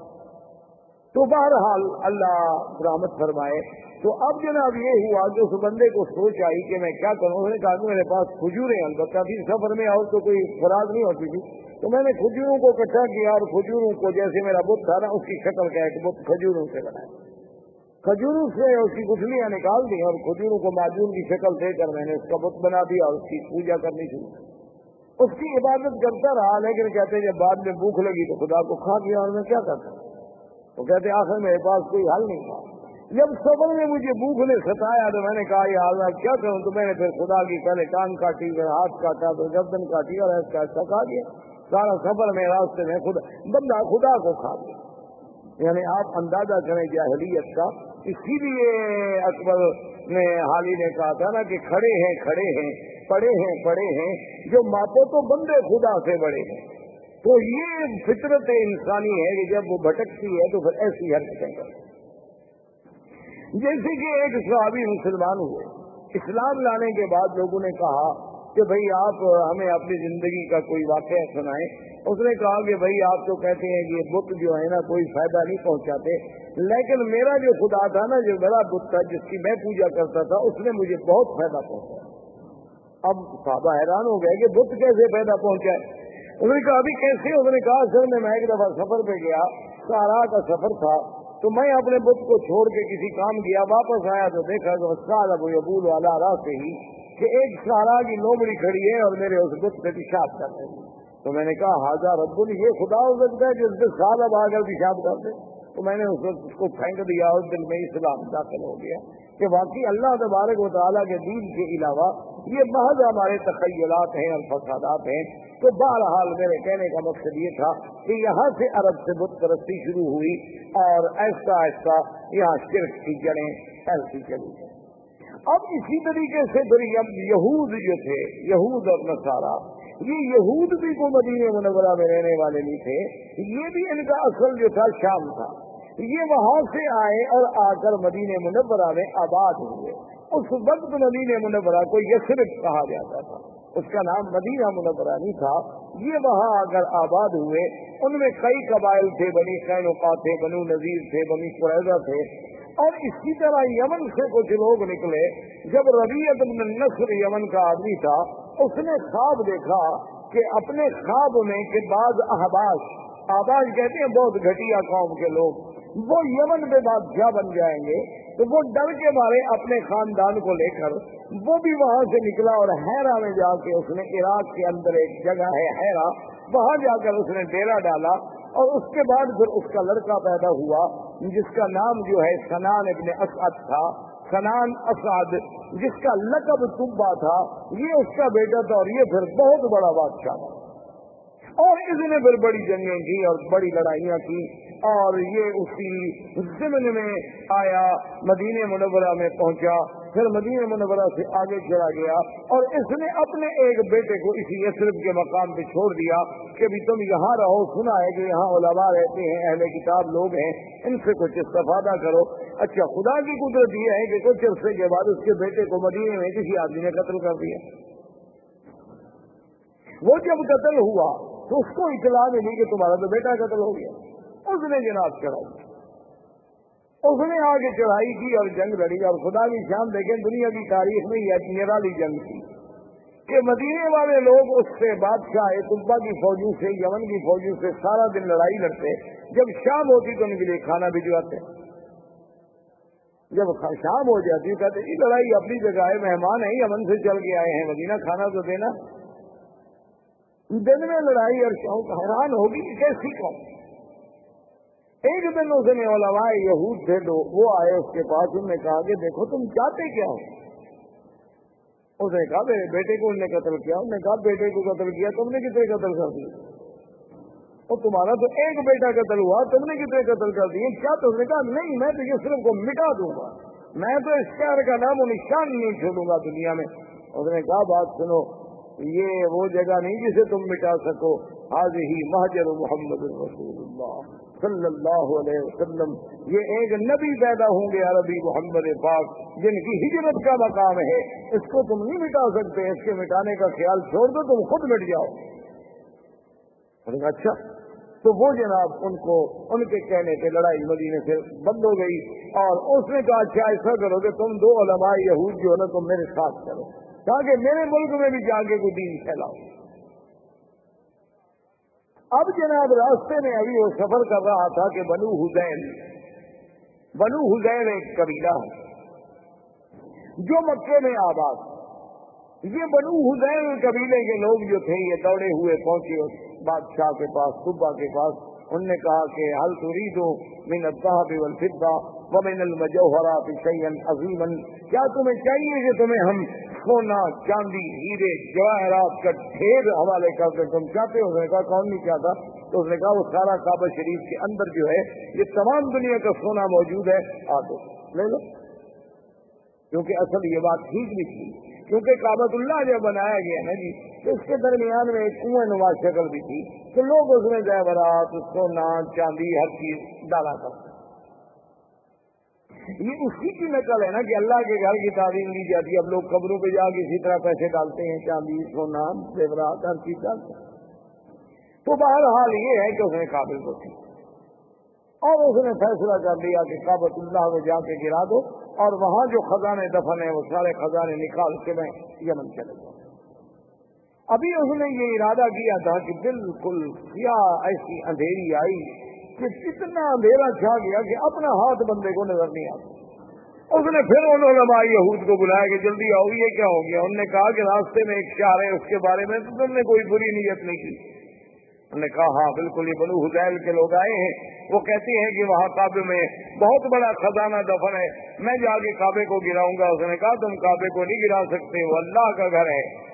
تو بہرحال اللہ برامد فرمائے۔ تو اب جناب یہ ہوا کہ اس بندے کو سوچ آئی کہ میں کیا کروں؟ اس نے کہا کہ میرے پاس کھجوریں البتہ بھی سفر میں اور تو کوئی خوراک نہیں ہوتی تھی۔ تو میں نے کھجوروں کو اکٹھا کیا اور کھجوروں کو جیسے میرا بت تھا نا، اس کی شکل کا ایک بت کھجوروں سے بنایا کھجوروں سے اس کی گٹھلیاں نکال دی اور کھجوروں کو معجون کی شکل دے کر میں نے اس کا بت بنا دیا اور اس کی پوجا کرنی شروع اس کی عبادت کرتا رہا، لیکن کہتے جب بعد میں بھوک لگی تو خدا کو کھا دیا اور میں کیا کرتا؟ وہ کہتے آخر میرے پاس کوئی حل نہیں تھا جب سفر میں مجھے بھوک نے ستایا تو میں نے کہا، یہ حال کیا کروں؟ تو میں نے پھر خدا کی پہلے کان کاٹی، پھر ہاتھ کاٹا تو گردن کاٹی اور ایسا ایسا کھا سارا سفر میں راستے میں خدا بندہ خدا کو کھا دیا یعنی آپ اندازہ کریں جاہلیت کا۔ اسی لیے اکبر نے حالی نے کہا تھا نا کہ کھڑے ہیں کھڑے ہیں، پڑے ہیں پڑے ہیں۔ جو ماپو تو بندے خدا سے بڑے ہیں۔ تو یہ فطرت انسانی ہے کہ جب وہ بھٹکتی ہے تو پھر ایسی حرکتیں کرتے جیسے کہ ایک صحابی مسلمان ہوئے۔ اسلام لانے کے بعد لوگوں نے کہا کہ بھائی آپ ہمیں اپنی زندگی کا کوئی واقعہ سنائیں۔ اس نے کہا کہ بھائی آپ تو کہتے ہیں کہ بت جو ہے نا کوئی فائدہ نہیں پہنچاتے۔ لیکن میرا جو خدا تھا نا، جو میرا بت تھا، جس کی میں پوجا کرتا تھا، اس نے مجھے بہت فائدہ پہنچایا۔ اب صحابہ حیران ہو گئے کہ بت کیسے فائدہ پہنچائے انہوں نے کہا، ابھی کیسے? انہوں نے کہا، سر، میں ایک دفعہ سفر پہ گیا، سارا کا سفر تھا، تو میں اپنے بت کو چھوڑ کے کسی کام کیا واپس آیا تو دیکھا، تو سال ابو ابول والا راہ سے ہی کہ ایک سارا کی نوبڑی کھڑی ہے اور میرے اس بت پہ پیشاب کر رہے تو میں نے کہا حاضہ رب یہ خدا ہو سکتا ہے جس کے سال اب آ کر پیشاب کرتے تو میں نے اس وقت اس کو پھینک دیا اور دل میں اسلام داخل ہو گیا۔ کہ واقعی اللہ تبارک و تعالیٰ کے دین کے علاوہ یہ محض ہمارے تخیلات ہیں اور فسادات ہیں تو بہرحال میرے کہنے کا مقصد یہ تھا کہ یہاں سے عرب سے بت پرستی شروع ہوئی اور ایسا ایسا یہاں شرک کی جڑیں ایسی چلی اب اسی طریقے سے پھر اب یہود جو تھے، یہود اور نسارا یہ یہود بھی کو مدینہ منورہ میں رہنے والے نہیں تھے، یہ بھی ان کا اصل جو تھا شام تھا۔ یہ وہاں سے آئے اور آ کر مدینہ منورہ میں آباد ہوئے۔ اس وقت مدینہ منورہ کو یسرف کہا جاتا تھا۔ اس کا نام مدینہ منورہ نہیں تھا۔ یہ وہاں اگر آباد ہوئے۔ ان میں کئی قبائل تھے، بنی خینوقا تھے، بنو نذیر تھے، بنی قریضہ تھے۔ اور اسی طرح یمن سے کچھ لوگ نکلے۔ جب ربیعت نصر یمن کا آدمی تھا، اس نے خواب دیکھا کہ اپنے خواب میں کے بعد احباش آباش کہتے ہیں، بہت گھٹیا قوم کے لوگ۔ وہ یمن میں بادشاہ بن جائیں گے تو وہ ڈر کے بارے اپنے خاندان کو لے کر، وہ بھی وہاں سے نکلا اور حیرا میں جا کے اس نے عراق کے اندر ایک جگہ ہے حیرا وہاں جا کر اس نے ڈیرا ڈالا اور اس کے بعد پھر اس کا لڑکا پیدا ہوا جس کا نام جو ہے سنان ابن اسعد تھا، سنان اسعد، جس کا لقب تبا تھا، یہ اس کا بیٹا تھا اور یہ پھر بہت بڑا بادشاہ تھا۔ اور اس نے پھر بڑی جنگیں کی اور بڑی لڑائیاں کی اور یہ اسی ضمن میں آیا، مدینہ منورہ میں پہنچا۔ پھر مدینہ منورہ سے آگے چلا گیا اور اس نے اپنے ایک بیٹے کو اسی یسرف کے مقام پہ چھوڑ دیا کہ بھی تم یہاں رہو، سنا ہے کہ یہاں علماء رہتے ہیں، اہل کتاب لوگ ہیں، ان سے کچھ استفادہ کرو۔ اچھا خدا کی قدرت یہ ہے کہ کچھ عرصے کے بعد اس کے بیٹے کو مدینے میں کسی آدمی نے قتل کر دیا۔ وہ جب قتل ہوا تو اس کو اطلاع ملی کہ تمہارا تو بیٹا قتل ہو گیا۔ اس نے جناب چڑھائی۔ اس نے آگے چڑھائی کی اور جنگ لڑی۔ اور خدا کی شام دیکھیں، دنیا کی تاریخ میں یہ نرالی جنگ تھی کہ مدینے والے لوگ اس سے بادشاہ تبا کی فوجوں سے، یمن کی فوجوں سے سارا دن لڑائی لڑتے۔ جب شام ہوتی تو ان کے لیے کھانا بھجواتے۔ جب شام ہو جاتی کہتے یہ لڑائی اپنی جگہ ہے، مہمان ہے یمن سے چل کے آئے ہیں، مدینہ کھانا تو دینا۔ دن میں لڑائی اور شوق حیران ہوگی کہ کیسی قوم ایک دن اس نے علماء یہود تھے دو وہ آئے اس کے پاس، انہوں نے کہا کہ دیکھو تم چاہتے کیا ہو؟ اس نے کہا، میرے بیٹے کو انہوں نے قتل کیا۔ انہوں نے کہا، بیٹے کو قتل کیا، تم نے کتنے قتل کر دیے؟ اور تمہارا تو ایک بیٹا قتل ہوا، تم نے کتنے قتل کر دیے؟ کیا تو اس نے کہا، نہیں، میں تو یہ صرف کو مٹا دوں گا۔ میں تو اس شہر کا نام و نشان نہیں چھوڑوں گا دنیا میں۔ اس نے کہا، بات سنو۔ یہ وہ جگہ نہیں جسے تم مٹا سکو۔ آج ہی مہاجر محمد رسول اللہ۔ صلی اللہ علیہ وسلم۔ یہ ایک نبی پیدا ہوں گے عربی محمد پاک، جن کی ہجرت کا مقام ہے۔ اس کو تم نہیں مٹا سکتے۔ اس کے مٹانے کا خیال چھوڑ دو، تم خود مٹ جاؤ۔ اچھا۔ تو وہ جناب ان کو، ان کے کہنے پہ لڑائی مدینے سے بند ہو گئی۔ اور اس نے کہا اچھا ایسا کرو کہ تم دو علماء یہود جو ہے نا تم میرے ساتھ کرو۔ تاکہ میرے ملک میں بھی جا کے کوئی دین پھیلاؤ۔ اب جناب راستے میں ابھی وہ سفر کر رہا تھا کہ بنو حسین بنو حسین ایک قبیلہ ہے، جو مکے میں آباد۔ یہ بنو حسین قبیلے کے لوگ جو تھے، یہ دوڑے ہوئے پہنچے بادشاہ کے پاس، صبح کے پاس انہوں نے کہا کہ حل تو من الصحب والفضہ ومن المجوہرات شیئا عظیما کیا تمہیں چاہیے کہ تمہیں ہم سونا، چاندی، ہیرے، جواہرات کا ڈھیر حوالے کر کرتے تم چاہتے ہو؟ کہا، کون نہیں چاہتا؟ تو اس نے کہا، وہ سارا کعبہ شریف کے اندر جو ہے، یہ تمام دنیا کا سونا موجود ہے۔ آ دو لے لو۔ کیونکہ اصل یہ بات ٹھیک بھی تھی۔ کیونکہ کابت اللہ جب بنایا گیا نا جی اس کے درمیان میں ایک کنویں نواز شکل بھی تھی تو لوگ اس میں جائے سونا چاندی، ہر چیز ڈالا کرتے یہ اسی کی نقل ہے نا کہ اللہ کے گھر کی تعلیم لی جاتی ہے۔ اب لوگ قبروں پہ جا کے اسی طرح پیسے ڈالتے ہیں، چاندی سونا زیورات، ہر چیز ڈالتے ہیں۔ تو بہرحال یہ ہے کہ اس نے قابل کو تھی۔ اور اس نے فیصلہ کر لیا کہ کابت اللہ میں جا کے گرا دو اور وہاں جو خزانے دفن ہیں، وہ سارے خزانے نکال کے میں یمن چلے جاؤں۔ ابھی اس نے یہ ارادہ کیا تھا کہ بالکل کیا ایسی اندھیری آئی کہ اتنا اندھیرا چھا گیا کہ اپنا ہاتھ بندے کو نظر نہیں آتا۔ اس نے پھر انہوں نے یہود کو بلایا کہ جلدی آؤ، یہ کیا ہو گیا؟ انہوں نے کہا کہ راستے میں ایک شہر ہے، اس کے بارے میں تو تم نے کوئی بری نیت نہیں کی۔ انہوں نے کہا ہاں بالکل، یہ بنو حزیل کے لوگ آئے ہیں۔ وہ کہتے ہیں کہ وہاں کعبے میں بہت بڑا خزانہ دفن ہے۔ میں جا کے کعبے کو گراؤں گا۔ اس نے کہا، تم کعبے کو نہیں گرا سکتے، وہ اللہ کا گھر ہے۔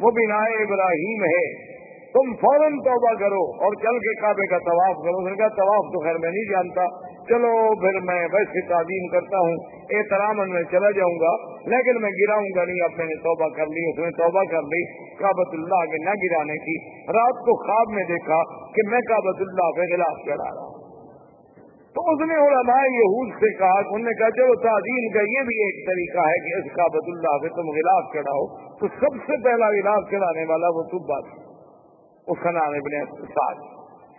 وہ بنا ابراہیم ہے۔ تم فوراً توبہ کرو اور چل کے کعبے کا طواف کرو۔ اس نے کہا، طواف تو خیر میں نہیں جانتا۔ چلو پھر میں ویسے تعظیم کرتا ہوں احترام میں چلا جاؤں گا، لیکن میں گراؤں گا نہیں۔ اب میں نے توبہ کر لی، اس نے توبہ کر لی۔ کابت اللہ کے نہ گرانے کی۔ رات کو خواب میں دیکھا کہ میں کابت اللہ کے خلاف چڑھا رہا ہوں۔ تو اس نے علماء یہود سے کہا انہوں نے کہا چلو تعظیم کا یہ بھی ایک طریقہ ہے کہ اس کابت اللہ پہ تم غلاف چڑھاؤ، تو سب سے پہلا غلاف چڑھانے والا وہ تب بات اس کا نام ابن سعد۔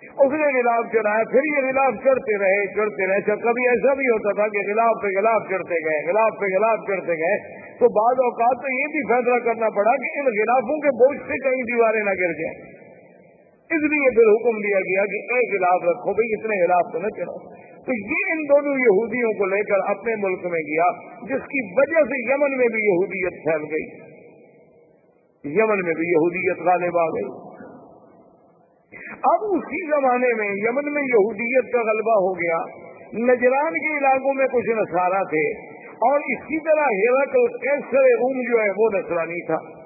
اس نے غلاف چڑھایا، پھر یہ غلاف چڑھتے رہے چڑھتے رہے اچھا کبھی ایسا بھی ہوتا تھا کہ غلاف پہ غلاف چڑھتے گئے، غلاف پہ غلاف چڑھتے گئے، تو بعض اوقات تو یہ بھی فیصلہ کرنا پڑا کہ ان غلافوں کے بوجھ سے کہیں دیواریں نہ گر جائیں۔ اس لیے پھر حکم دیا گیا کہ ایک غلاف رکھو بھائی، اتنے غلاف تو نہ چڑھو تو یہ ان دونوں یہودیوں کو لے کر اپنے ملک میں گیا، جس کی وجہ سے یمن میں بھی یہودیت پھیل گئی۔ یمن میں بھی یہودیت غالب آ گئی۔ اب اسی زمانے میں یمن میں یہودیت کا غلبہ ہو گیا۔ نجران کے علاقوں میں کچھ نسارا تھے اور اسی طرح ہیرکل کیسر روم جو ہے، وہ نسرانی تھا۔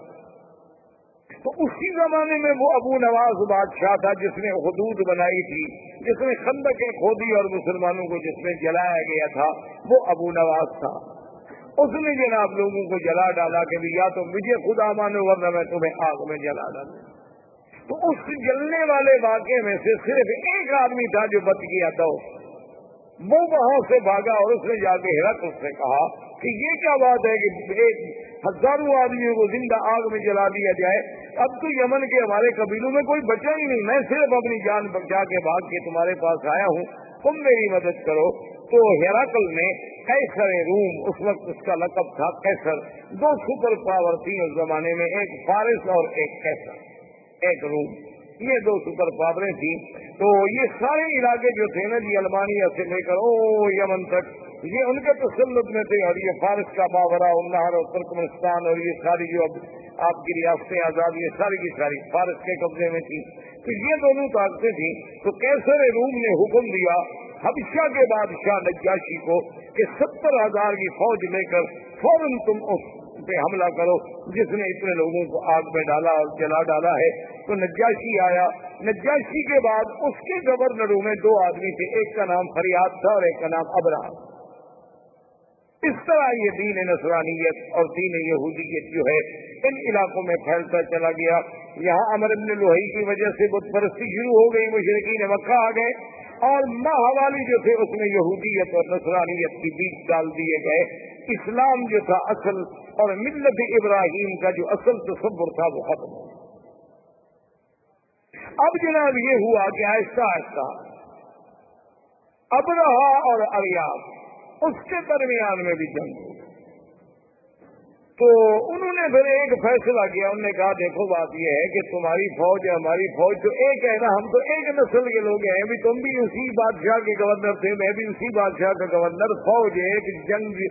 تو اسی زمانے میں وہ ابو نواز بادشاہ تھا جس نے حدود بنائی تھی، جس نے خندقیں کھودی اور مسلمانوں کو جس میں جلایا گیا تھا، وہ ابو نواز تھا۔ اس نے جناب لوگوں کو جلا ڈالا کہ یا تو مجھے خدا مانو ورنہ میں تمہیں آگ میں جلا ڈالوں تو اس جلنے والے واقعے میں سے صرف ایک آدمی تھا جو بچ گیا تھا وہ وہاں سے بھاگا اور اس نے جا کے ہرت اس سے کہا کہ یہ کیا بات ہے کہ ایک ہزاروں آدمیوں کو زندہ آگ میں جلا دیا جائے۔ اب تو یمن کے ہمارے قبیلوں میں کوئی بچا ہی نہیں۔ میں صرف اپنی جان بچا کے بھاگ کے تمہارے پاس آیا ہوں۔ تم میری مدد کرو۔ تو ہیراکل میں کیسر روم، اس وقت اس کا لقب تھا کیسر دو سپر پاور تھی اس زمانے میں، ایک فارس اور ایک کیسر ایک روم۔ یہ دو سپر پاوریں تھیں۔ تو یہ سارے علاقے جو تھے نا جی المانیہ سے لے کر، او یمن تک یہ ان کے تسلط میں تھے اور یہ فارس کا باورا النہر اور ترکمنستان اور یہ ساری جو آپ کی ریاستیں آزاد یہ ساری کی ساری فارس کے قبضے میں تھی۔ تو یہ دونوں طاقتیں تھیں۔ تو کیسر روم نے حکم دیا حبشہ کے بادشاہ نجاشی کو کہ ستر ہزار کی فوج لے کر فوراً تم اس پہ حملہ کرو جس نے اتنے لوگوں کو آگ میں ڈالا اور جلا ڈالا ہے۔ تو نجاشی آیا۔ نجاشی کے بعد اس کے گورنروں میں دو آدمی تھے، ایک کا نام فریاد تھا اور ایک کا نام ابرا اس طرح یہ دین نسرانیت اور دین یہودیت جو ہے، ان علاقوں میں پھیلتا چلا گیا۔ یہاں امر ابن لوہی کی وجہ سے بت پرستی شروع ہو گئی، مشرقین مکہ آ گئے اور ماہ والی جو تھے، اس میں یہودیت اور نسرانیت کی بیچ ڈال دیے گئے۔ اسلام جو تھا اصل اور ملت ابراہیم کا جو اصل تصور تھا، وہ ختم ہو اب جناب یہ ہوا کہ آہستہ آہستہ ابرہا اور اریاب اس کے درمیان میں بھی جنگ ہو۔ تو انہوں نے پھر ایک فیصلہ کیا، انہوں نے کہا، دیکھو بات یہ ہے کہ تمہاری فوج ہے، ہماری فوج تو ایک ہے نا، ہم تو ایک نسل کے لوگ ہیں، ابھی تم بھی اسی بادشاہ کے گورنر تھے، میں بھی اسی بادشاہ کا گورنر، فوج ایک، جنگ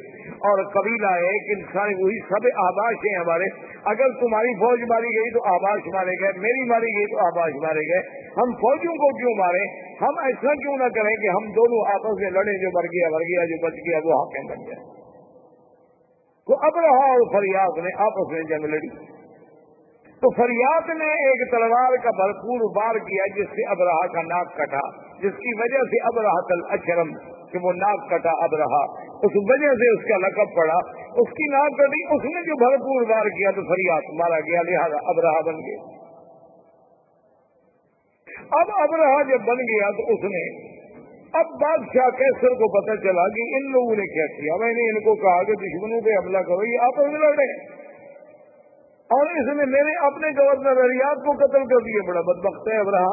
اور قبیلہ ایک، انسان وہی سب آباش ہیں ہمارے۔ اگر تمہاری فوج ماری گئی تو آباش مارے گئے، میری ماری گئی تو آباش مارے گئے۔ ہم فوجوں کو کیوں مارے؟ ہم ایسا کیوں نہ کریں کہ ہم دونوں آپس میں لڑے جو مر گیا مر گیا، جو بچ گیا، وہ حاکم بن جائے تو اب رہا اور فریاد نے آپس میں جنگ لڑی۔ تو فریاد نے ایک تلوار کا بھرپور بار کیا جس سے اب کا ناک کٹا، جس کی وجہ سے اب رہا تل اچرم کہ وہ ناک کٹا اب رہا اس وجہ سے اس کا لقب پڑا۔ اس کی ناک کٹی، اس نے جو بھرپور بار کیا تو فریاد مارا گیا، لہٰذا اب رہا بن گیا اب اب رہا جب بن گیا تو اس نے اب بادشاہ کیسر کو پتہ چلا کہ ان لوگوں نے کیا کیا؟ میں نے ان کو کہا کہ دشمنوں پہ حملہ کرو، یہ آپس میں لڑے اور اس نے میرے اپنے گورنر ریاض کو قتل کر دیا، بڑا بدبخت ہے اب رہا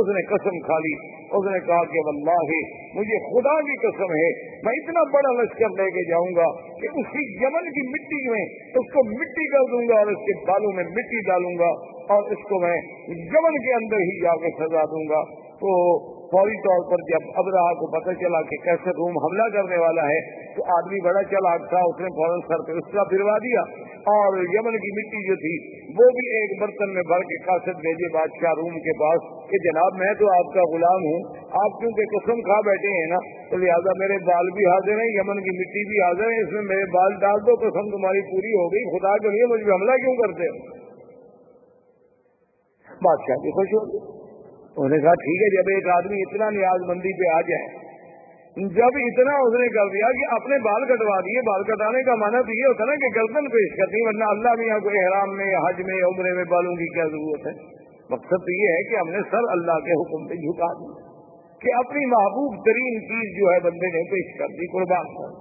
اس نے قسم کھا لی۔ اس نے کہا کہ واللہ، مجھے خدا کی قسم ہے، میں اتنا بڑا لشکر لے کے جاؤں گا کہ اسی یمن کی مٹی میں اس کو مٹی کر دوں گا اور اس کے بالوں میں مٹی ڈالوں گا اور اس کو میں یمن کے اندر ہی جا کے سزا دوں گا۔ تو فوری طور پر جب اب رہا کو پتہ چلا کہ کیسے روم حملہ کرنے والا ہے، تو آدمی بڑا چلا تھا، اس نے فوراً سر پہ اس کا پھروا دیا اور یمن کی مٹی جو تھی، وہ بھی ایک برتن میں بھر کے کاسٹ بھیجے بادشاہ روم کے پاس کہ جناب میں تو آپ کا غلام ہوں، آپ کیونکہ قسم کھا بیٹھے ہیں نا؟ تو لہٰذا میرے بال بھی حاضر ہیں، یمن کی مٹی بھی حاضر ہے اس میں میرے بال ڈال دو، قسم تمہاری پوری ہو گئی، خدا کے لیے مجھے حملہ کیوں کرتے بادشاہ کی خوش ہوگی انہوں نے کہا، ٹھیک ہے جی, جب ایک آدمی اتنا نیاز مندی پہ آ جائے. جب اتنا اس نے کر دیا کہ اپنے بال کٹوا دیے، بال کٹانے کا مانا تو یہ ہوتا نا کہ گردن پیش کرتی ورنہ اللہ میاں کو احرام میں حج میں عمرے میں بالوں کی کیا ضرورت ہے؟ مقصد تو یہ ہے کہ ہم نے سر اللہ کے حکم پہ جھکا دی کہ اپنی محبوب ترین چیز جو ہے بندے نے پیش کر دی، قربان کر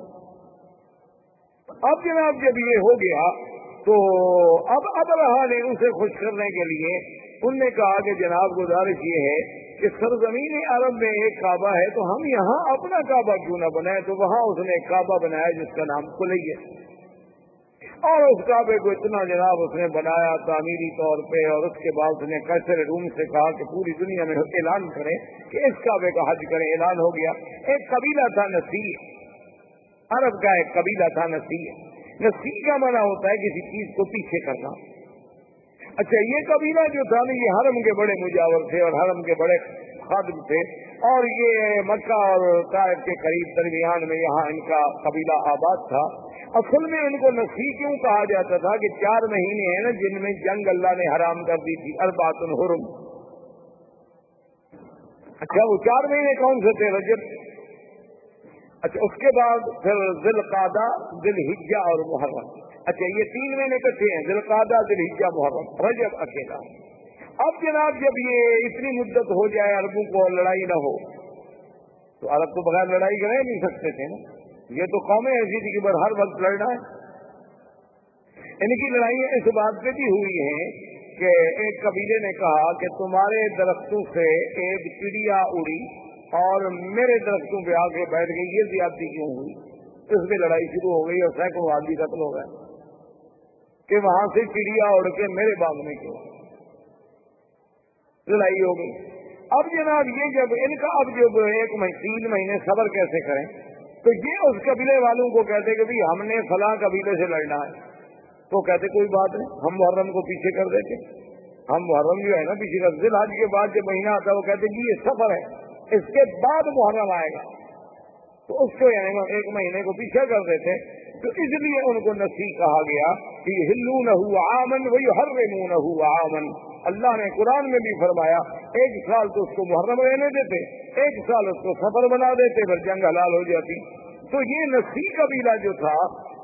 اب جناب جب یہ ہو گیا تو اب اب رہا نے اسے خوش کرنے کے لیے ان نے کہا کہ جناب گزارش یہ ہے کہ سرزمین عرب میں ایک کعبہ ہے تو ہم یہاں اپنا کعبہ کیوں نہ بنائے تو وہاں اس نے ایک کعبہ بنایا جس کا نام کلیہ اور اس کعبے کو اتنا جناب اس نے بنایا تعمیری طور پہ اور اس کے بعد اس نے کیسے روم سے کہا کہ پوری دنیا میں اعلان کریں کہ اس کعبے کا حج کریں۔ اعلان ہو گیا۔ ایک قبیلہ تھا نصیر۔ عرب کا ایک قبیلہ تھا نصیر۔ نصیر کا منع ہوتا ہے کسی چیز کو پیچھے کرنا۔ اچھا یہ قبیلہ جو تھا نا یہ حرم کے بڑے مجاور تھے اور حرم کے بڑے خادم تھے۔ اور یہ مکہ اور طائف کے قریب درمیان میں یہاں ان کا قبیلہ آباد تھا۔ اصل میں ان کو نسی کیوں کہا جاتا تھا کہ چار مہینے ہیں نا جن میں جنگ اللہ نے حرام کر دی تھی اربات الحرم۔ اچھا وہ چار مہینے کون سے تھے رجب؟ اچھا اس کے بعد پھر ذل قادہ ذل ہجا اور محرم۔ اچھا یہ تین مہینے کٹھے ہیں دل قادہ دل ہجا محرم، رجب، اکیلا۔ اب جناب، جب یہ اتنی مدت ہو جائے عربوں کو لڑائی نہ ہو، تو عرب تو بغیر لڑائی کرے نہیں سکتے تھے نا۔ یہ تو قومیں ایسی تھی کہ بس ہر وقت لڑنا ہے۔ یعنی ان کی لڑائیاں اس بات پہ بھی ہوئی ہیں کہ ایک قبیلے نے کہا کہ تمہارے درختوں سے ایک چڑیا اڑی اور میرے درختوں پہ آ کے بیٹھ گئی، یہ زیادتی کیوں ہوئی؟ اس میں لڑائی شروع ہو گئی اور سینکڑوں آدمی قتل ہو گئے۔ کہ وہاں سے چڑیا اڑ کے میرے باغ میں کیوں لڑائی ہو گئی۔ اب جناب یہ جب ان کا اب جب ایک مہینے تین مہینے صبر کیسے کریں؟ تو یہ اس قبیلے والوں کو کہتے کہ بھائی ہم نے فلاں قبیلے سے لڑنا ہے۔ تو کہتے کوئی بات نہیں، ہم محرم کو پیچھے کر دیتے۔ ہم محرم جو ہے نا، پیچھے کر دل حج کے بعد جو مہینہ آتا ہے، وہ کہتے جی یہ سفر ہے، اس کے بعد محرم آئے گا۔ تو اس کو یعنی ایک مہینے کو پیچھے کر دیتے۔ تو اس لیے ان کو نسی کہا گیا کہ ہلو نہ ہوا آمن وہی ہر نہ ہوا آمن اللہ نے قرآن میں بھی فرمایا، ایک سال تو اس کو محرم رہنے دیتے، ایک سال اس کو سفر بنا دیتے، پھر جنگ حلال ہو جاتی۔ تو یہ نسی قبیلہ جو تھا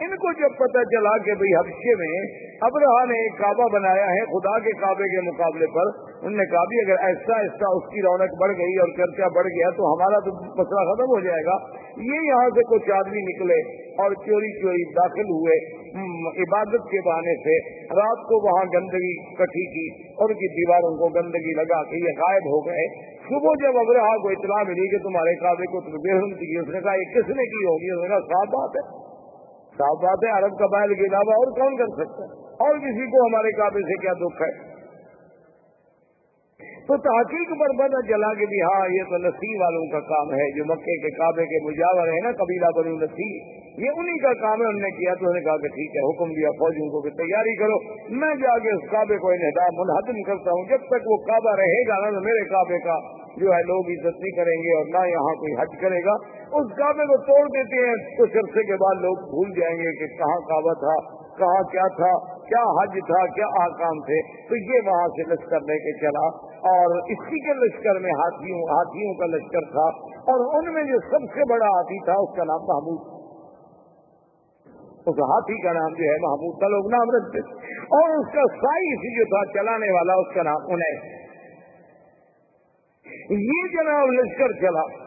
ان کو جب پتہ چلا کہ بھئی حبشے میں ابرہ نے ایک کعبہ بنایا ہے، خدا کے کعبے کے مقابلے پر انہوں نے کہا بھی اگر ایسا ایسا اس کی رونق بڑھ گئی اور چرچا بڑھ گیا تو ہمارا تو مسئلہ ختم ہو جائے گا۔ یہ یہاں سے کچھ آدمی نکلے اور چوری چوری داخل ہوئے عبادت کے بہانے سے۔ رات کو وہاں گندگی کٹھی کی اور ان کی دیواروں کو گندگی لگا کے یہ غائب ہو گئے۔ صبح جب ابرہ کو اطلاع ملی کہ تمہارے کعبے کو تم بےحم کی، اس نے کہا، یہ کس نے کی ہوگی؟ اس نے کہا صاف بات ہے۔ صاف بات ہے عرب قبائل کے علاوہ اور کون کر سکتا ہے؟ اور کسی کو ہمارے کعبے سے کیا دکھ ہے؟ تو تحقیق پر پتہ چلا کہ بھی ہاں یہ تو نسی والوں کا کام ہے، جو مکے کے کعبے کے مجاور ہے نا، قبیلہ بنو نسی یہ انہی کا کام ہے، انہوں نے کیا تو انہوں نے کہا کہ ٹھیک ہے، حکم دیا فوجیوں کو کہ تیاری کرو۔ میں جا کے اس کعبے کو انہدا منہدم کرتا ہوں، جب تک وہ کعبہ رہے گا نا، تو میرے کعبے کا جو ہے، لوگ عزت نہیں کریں گے اور نہ یہاں کوئی حج کرے گا۔ اس کعبے کو توڑ دیتے ہیں کچھ عرصے کے بعد لوگ بھول جائیں گے کہ کہاں کعبہ تھا، کہاں کیا تھا، کیا حج تھا، کیا آکام تھے۔ تو یہ وہاں سے لشکر لے کے چلا اور اسی کے لشکر میں ہاتھیوں ہاتھیوں کا لشکر تھا اور ان میں جو سب سے بڑا ہاتھی تھا، اس کا نام محمود۔ اس ہاتھی کا نام جو ہے محمود کا لوگ نام رکھتے اور اس کا سائز جو تھا چلانے والا، اس کا نام انہیں یہ جناب لشکر چلا۔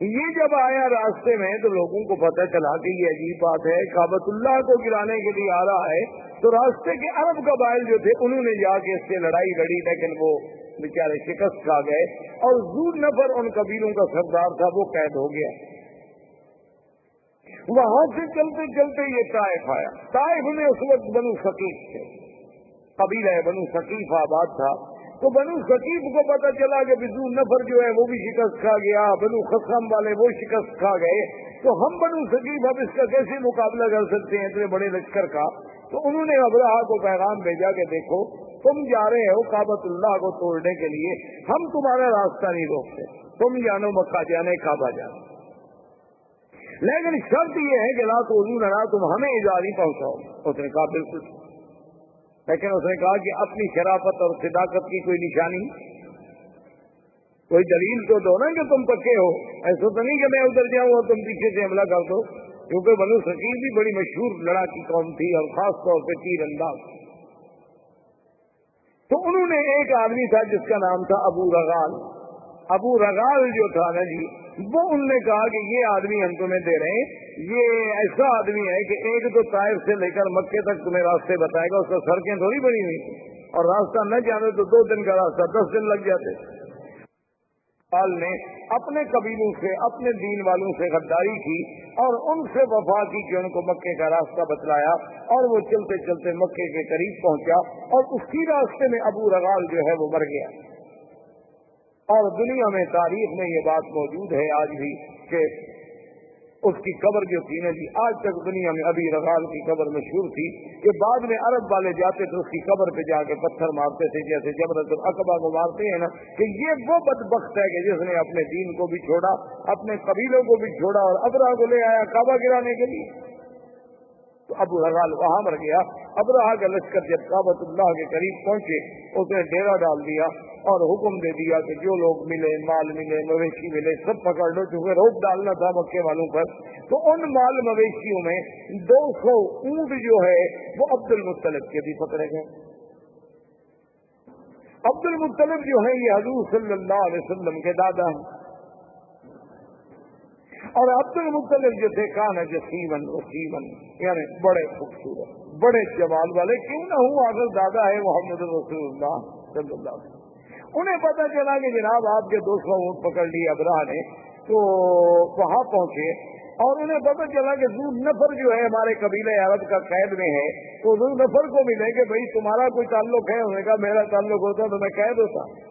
یہ جب آیا راستے میں تو لوگوں کو پتہ چلا کہ یہ عجیب بات ہے کابت اللہ کو گرانے کے لیے آ رہا ہے۔ تو راستے کے عرب قبائل جو تھے، انہوں نے جا کے اس سے لڑائی لڑی، لیکن وہ بیچارے شکست کھا گئے۔ اور زور نفر ان قبیلوں کا سردار تھا، وہ قید ہو گیا۔ وہاں سے چلتے چلتے یہ طائف آیا۔ طائف میں اس وقت بنو ثقیف تھے۔ قبیلہ بنو ثقیف آباد تھا۔ تو بنو ثقیف کو پتا چلا کہ بزو نفر جو ہے وہ بھی شکست کھا گیا، بنو خسم والے وہ شکست کھا گئے۔ تو ہم بنو ثقیف اب اس کا کیسے مقابلہ کر سکتے ہیں اتنے بڑے لشکر کا؟ تو انہوں نے ابراہ کو پیغام بھیجا کہ دیکھو، تم جا رہے ہو کابت اللہ کو توڑنے کے لیے، ہم تمہارا راستہ نہیں روکتے۔ تم جانو مکہ جانے، کعبہ جانے۔ لیکن شرط یہ ہے کہ لا تو نہ تم ہمیں اجازی پہنچاؤ۔ اس نے کہا بالکل۔ لیکن اس نے کہا کہ اپنی شرافت اور صداقت کی کوئی نشانی، کوئی دلیل تو دو نا کہ تم پکے ہو۔ ایسا تو نہیں کہ میں ادھر جاؤں اور تم پیچھے سے حملہ کر دو۔ کیونکہ بنو سکیم بھی بڑی مشہور لڑا کی قوم تھی اور خاص طور پہ تیر انداز۔ تو انہوں نے ایک آدمی تھا جس کا نام تھا ابو رغال۔ ابو رغال جو تھا نا جی وہ ان نے کہا کہ یہ آدمی ہم تمہیں دے رہے ہیں، یہ ایسا آدمی ہے کہ ایک تو طائف سے لے کر مکے تک تمہیں راستے بتائے گا، اس کا سڑکیں تھوڑی بڑی ہوئی اور راستہ نہ جانے تو دو دن کا راستہ، دس دن لگ جاتے۔ نے اپنے قبیلوں سے، اپنے دین والوں سے غداری کی اور ان سے وفا کی کہ ان کو مکے کا راستہ بتلایا اور وہ چلتے چلتے مکے کے قریب پہنچا اور اسی راستے میں ابو رغال جو ہے وہ مر گیا۔ اور دنیا میں تاریخ میں یہ بات موجود ہے آج بھی کہ اس کی قبر جو تھی نا جی آج تک دنیا میں ابھی رغال کی قبر مشہور تھی کہ بعد میں عرب والے جاتے تو اس کی قبر پہ جا کے پتھر مارتے تھے، جیسے جبرت اقبا کو مارتے ہیں نا، کہ یہ وہ بدبخت ہے کہ جس نے اپنے دین کو بھی چھوڑا، اپنے قبیلوں کو بھی چھوڑا اور ابرا کو لے آیا کعبہ گرانے کے لیے۔ تو ابو رغال وہاں مر گیا ابراہ کا لشکر جب کابت اللہ کے قریب پہنچے اس نے ڈیرا ڈال دیا اور حکم دے دیا کہ جو لوگ ملے، مال ملے، مویشی ملے، سب پکڑ لو، چونکہ روک ڈالنا تھا مکے والوں پر۔ تو ان مال مویشیوں میں دو سو اونٹ جو ہے، وہ عبد المطلب کے بھی پکڑے گئے۔ عبد المطلب جو ہے یہ حضور صلی اللہ علیہ وسلم کے دادا ہیں۔ اور عبد المطلب جو تھے کان ہے جسیمن وسیمن یعنی بڑے خوبصورت، بڑے جمال والے، کیوں نہ ہوں آخر دادا ہے محمد رسول اللہ صلی اللہ علیہ وسلم۔ انہیں پتا چلا کہ جناب آپ کے دو سو اونٹ پکڑ لی ابراہ نے تو وہاں پہنچے اور انہیں پتا چلا کہ زور نفر جو ہے، ہمارے قبیلے عرب کا قید میں ہے۔ تو زور نفر کو ملے کہ بھائی، تمہارا کوئی تعلق ہے؟ انہوں نے کہا، میرا تعلق ہوتا تو میں قید ہوتا۔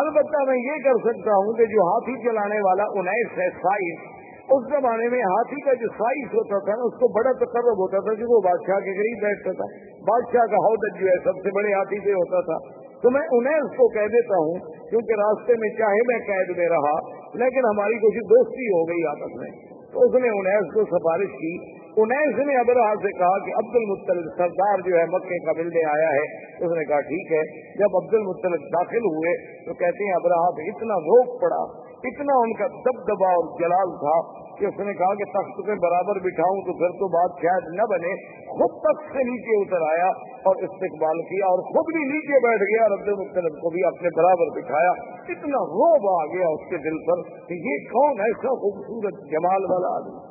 البتہ میں یہ کر سکتا ہوں کہ جو ہاتھی چلانے والا انیس ہے سائز اس زمانے میں ہاتھی کا جو سائز ہوتا تھا اس کو بڑا تقرب ہوتا تھا جو وہ بادشاہ کے قریب بیٹھتا تھا۔ بادشاہ کا حودت جو ہے، سب سے بڑے ہاتھی سے ہوتا تھا۔ تو میں انہیں اس کو کہہ دیتا ہوں، کیونکہ راستے میں چاہے میں قید میں رہا، لیکن ہماری کچھ دوستی ہو گئی آپس میں۔ تو اس نے انہیں کو سفارش کی۔ انیس نے ابراہ سے کہا کہ عبد المطلب سردار جو ہے مکے کا ملنے آیا ہے، اس نے کہا ٹھیک ہے۔ جب عبد المطلب داخل ہوئے تو کہتے ہیں ابراہ پہ اتنا روک پڑا، اتنا ان کا دب دبا اور جلال تھا کہ اس نے کہا کہ تخت میں برابر بٹھاؤں تو پھر تو بات شاید نہ بنے۔ خود تخت سے نیچے اتر آیا اور استقبال کیا اور خود بھی نیچے بیٹھ گیا۔ اور عبد المطلب کو بھی اپنے برابر بٹھایا۔ اتنا روب آ گیا اس کے دل پر کہ یہ کون ایسا خوبصورت جمال والا آدمی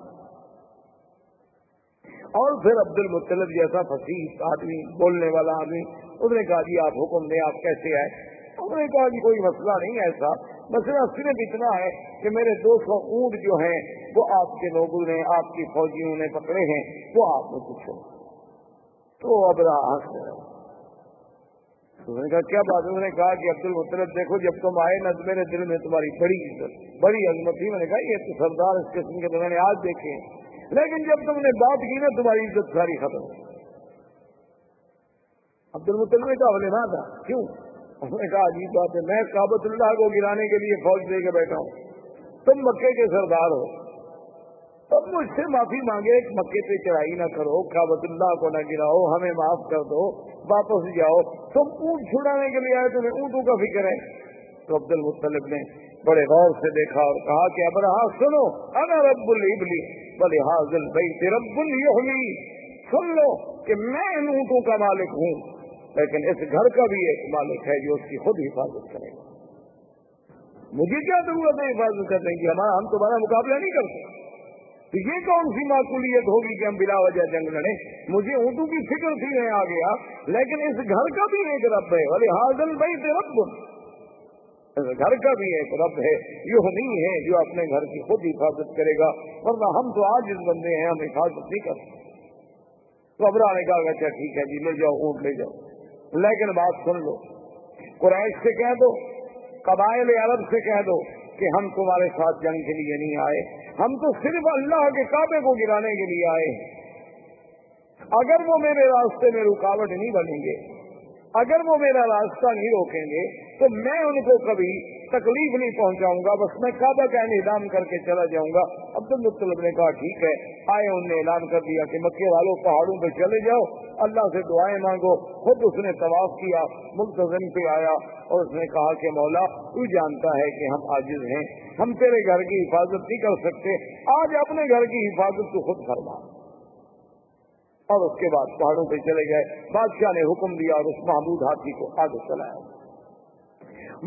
اور پھر عبد المطلب جیسا فصیح آدمی، بولنے والا آدمی، اس نے کہا جی آپ حکم دیں، آپ کیسے آئے؟ انہوں نے کہا کہ کوئی مسئلہ نہیں ایسا۔ مسئلہ صرف اتنا ہے کہ میرے دو سو اونٹ جو ہیں، وہ آپ کے لوگوں نے آپ کی فوجیوں نے پکڑے ہیں، وہ آپ نے پوچھو تو اب انہوں نے کہا، کیا بات انہوں نے کہا جی کہ عبد المطلب دیکھو جب تم آئے نا، میرے دل میں تمہاری بڑی عزت، بڑی عظمت تھی۔ میں نے کہا، یہ تو سردار اسٹیشن کے تو میں نے آج دیکھے لیکن جب تم نے بات کی نا، تمہاری عزت ساری ختم عبد المطلب کا بولے تھا کیوں؟ انہوں نے کہا، عجیب بات ہے، میں کابت اللہ کو گرانے کے لیے فوج دے کے بیٹھا ہوں۔ تم مکے کے سردار ہو۔ تب مجھ سے معافی مانگے ایک مکے پہ چڑھائی نہ کرو کابت اللہ کو نہ گراؤ، ہمیں معاف کر دو، واپس جاؤ۔ تم اونٹ چھڑانے کے لیے آئے تمہیں اونٹوں کا فکر ہے۔ تو عبد المطلب نے بڑے غور سے دیکھا اور کہا کہ اب رہا سنو، انا رب البلی بلے حاضل بھائی رب الحلی سن لو کہ میں ان اونٹوں کا مالک ہوں، لیکن اس گھر کا بھی ایک مالک ہے جو اس کی خود حفاظت کرے گا۔ مجھے کیا ضرورت ہے حفاظت کرنے کی؟ ہمارا ہم تمہارا مقابلہ نہیں کرتے۔ تو یہ کون سی معقولیت ہوگی کہ ہم بلا وجہ جنگ لڑے مجھے اردو کی فکر تھی میں آ گیا لیکن اس گھر کا بھی ایک رب ہے۔ بھلے حاضل بھائی رب گھر کا بھی ایک رب ہے یہ نہیں ہے جو اپنے گھر کی خود حفاظت کرے گا، ورنہ ہم تو آج اس بندے ہیں، ہم حفاظت نہیں کر سکتے۔ تو ابرا نے کہا اچھا ٹھیک ہے جی لے جاؤ، اونٹ لے جاؤ۔ لیکن بات سن لو، قریش سے کہہ دو، قبائل عرب سے کہہ دو کہ ہم تمہارے ساتھ جنگ کے لیے نہیں آئے۔ ہم تو صرف اللہ کے کعبے کو گرانے کے لیے آئے ہیں۔ اگر وہ میرے راستے میں رکاوٹ نہیں بنیں گے اگر وہ میرا راستہ نہیں روکیں گے تو میں ان کو کبھی تکلیف نہیں پہنچاؤں گا، بس میں کعبہ کا اعلان کر کے چلا جاؤں گا۔ عبد المطلب نے کہا، ٹھیک ہے۔ آئے ان نے اعلان کر دیا کہ مکے والوں پہاڑوں پہ چلے جاؤ۔ اللہ سے دعائیں مانگو۔ خود اس نے طواف کیا ملتظم پہ آیا اور اس نے کہا کہ مولا، تو جانتا ہے کہ ہم عاجز ہیں۔ ہم تیرے گھر کی حفاظت نہیں کر سکتے۔ آج اپنے گھر کی حفاظت تو خود فرما۔ اور اس کے بعد پہاڑوں پہ چلے گئے۔ بادشاہ نے حکم دیا اور اس محمود ہاتھی کو آگے چلایا۔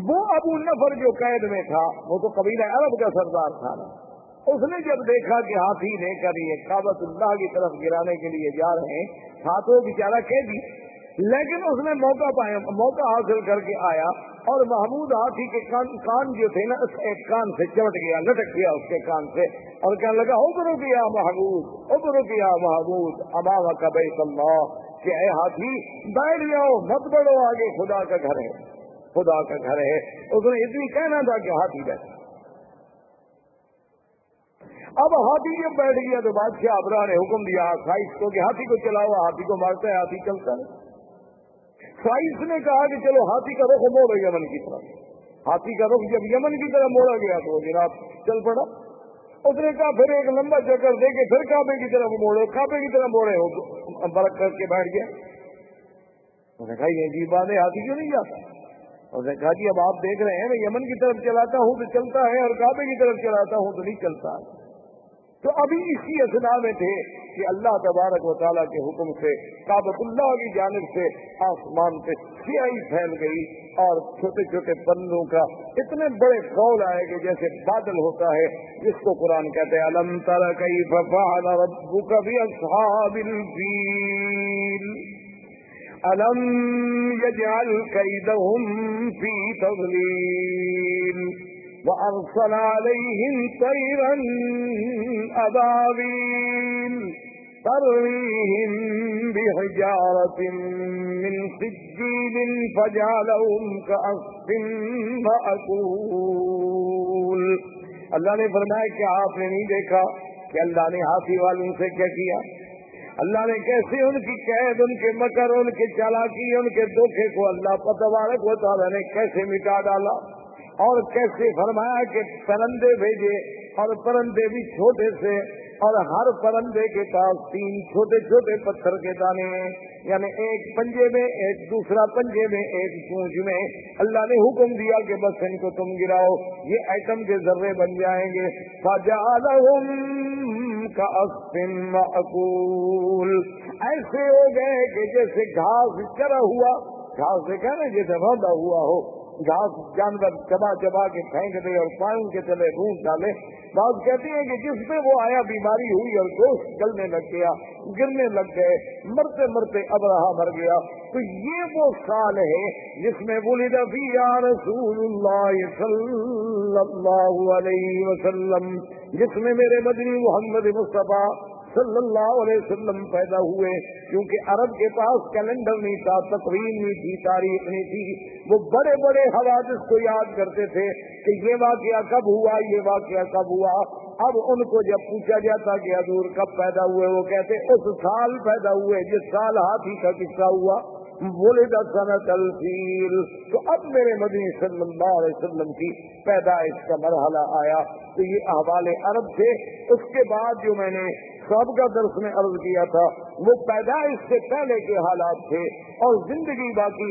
وہ ابو نفر جو قید میں تھا، وہ تو قبیلہ عرب کا سردار تھا۔ نا اس نے جب دیکھا کہ ہاتھی لے کر یہ کابت اللہ کی طرف گرانے کے لیے جا رہے ہیں، ہاتھوں بیچارہ دی لیکن اس نے موقع پایا، موقع حاصل کر کے آیا اور محمود ہاتھی کے کان کان جو تھے نا، اس ایک کان سے چمٹ گیا، لٹک گیا اس کے کان سے اور کہنے لگا ابرو کیا محمود ابرو کیا محمود امام کا بیت اللہ کہ اے ہاتھی، بیٹھ جاؤ، مت بڑھو آگے، خدا کا گھر ہے، خدا کا گھر ہے۔ اس نے اتنی کہنا تھا کہ ہاتھی بیٹھ اب ہاتھی جب بیٹھ گیا تو بادشاہ ابرا نے حکم دیا سائز کو کہ ہاتھی کو چلاؤ، ہاتھی کو مارتا ہے، ہاتھی چلتا ہے۔ سائز نے کہا کہ چلو ہاتھی کا رخ موڑو یمن کی طرف۔ ہاتھی کا رخ جب یمن کی طرف موڑا گیا تو جناب چل پڑا۔ اس نے کہا پھر ایک لمبا چکر دے کے پھر کعبے کی طرف موڑے۔ کعبے کی طرف موڑے برق کر کے بیٹھ گیا۔ انہوں نے کہا یہ عجیب بات ہے، ہاتھی کیوں نہیں جاتا؟ اور نے کہا جی اب آپ دیکھ رہے ہیں میں یمن کی طرف چلاتا ہوں تو چلتا ہے اور کعبے کی طرف چلاتا ہوں تو نہیں چلتا۔ تو ابھی اسی اسنا میں تھے کہ اللہ تبارک و تعالیٰ کے حکم سے کابت اللہ کی جانب سے آسمان پہ سیاہی پھیل گئی اور چھوٹے چھوٹے پنوں کا اتنے بڑے قول آئے گے جیسے بادل ہوتا ہے، جس کو قرآن کہتے ہیں، الم تر کئی ففعل ربک باصحاب الفیل؟ ألم يجعل كيدهم وأرسل عليهم طيرا أبابيل ترميهم بحجارة من سجيل فجعلهم كأصف مأكول. اللہ نے فرمایا کہ آپ نے نہیں دیکھا کہ اللہ نے ہاتھی والوں سے کیا کیا؟ اللہ نے کیسے ان کی قید، ان کے مکر، ان کے چالاکی، ان کے دھوکے کو اللہ پتوارک و تعالیٰ نے کیسے مٹا ڈالا؟ اور کیسے فرمایا کہ پرندے بھیجے اور پرندے بھی چھوٹے سے اور ہر پرندے کے پاس تین چھوٹے چھوٹے پتھر کے دانے یعنی ایک پنجے میں، ایک دوسرا پنجے میں، ایک پونچھ میں۔ اللہ نے حکم دیا کہ بس ان کو تم گراؤ، یہ ایٹم کے ذرے بن جائیں گے۔ کا معقول ایسے ہو گئے کہ جیسے گھاس چرا ہوا، گھاس دیکھا نا، جیسے رودا ہوا ہو۔ گھاس، جانور چبا چبا کے پھینک دے اور پانی کے تلے روٹ ڈالے۔ بات کہتے ہیں کہ جس میں وہ آیا، بیماری ہوئی اور گوشت گلنے لگ گیا، گرنے لگ گئے، مرتے مرتے اب رہا مر گیا۔ تو یہ وہ سال ہے جس میں بولی رفیع رسول اللہ صلی اللہ علیہ وسلم، جس میں میرے مدنی محمد مصطفیٰ صلی اللہ علیہ وسلم پیدا ہوئے، کیونکہ عرب کے پاس کیلنڈر نہیں تھا تقریر نہیں تھی، تاریخ نہیں تھی، وہ بڑے بڑے حوادث کو یاد کرتے تھے کہ یہ واقعہ کب ہوا، یہ واقعہ کب ہوا۔ اب ان کو جب پوچھا جاتا کہ حضور کب پیدا ہوئے، وہ کہتے، اس سال پیدا ہوئے، جس سال ہاتھی کا قصہ ہوا۔ ولد صنعت الفیل تو اب میرے مدنی صلی اللہ علیہ وسلم کی پیدائش کا مرحلہ آیا۔ تو یہ احوال عرب تھے۔ اس کے بعد جو میں نے سابقہ درس میں عرض کیا تھا، وہ پیدائش سے پہلے کے حالات تھے اور زندگی باقی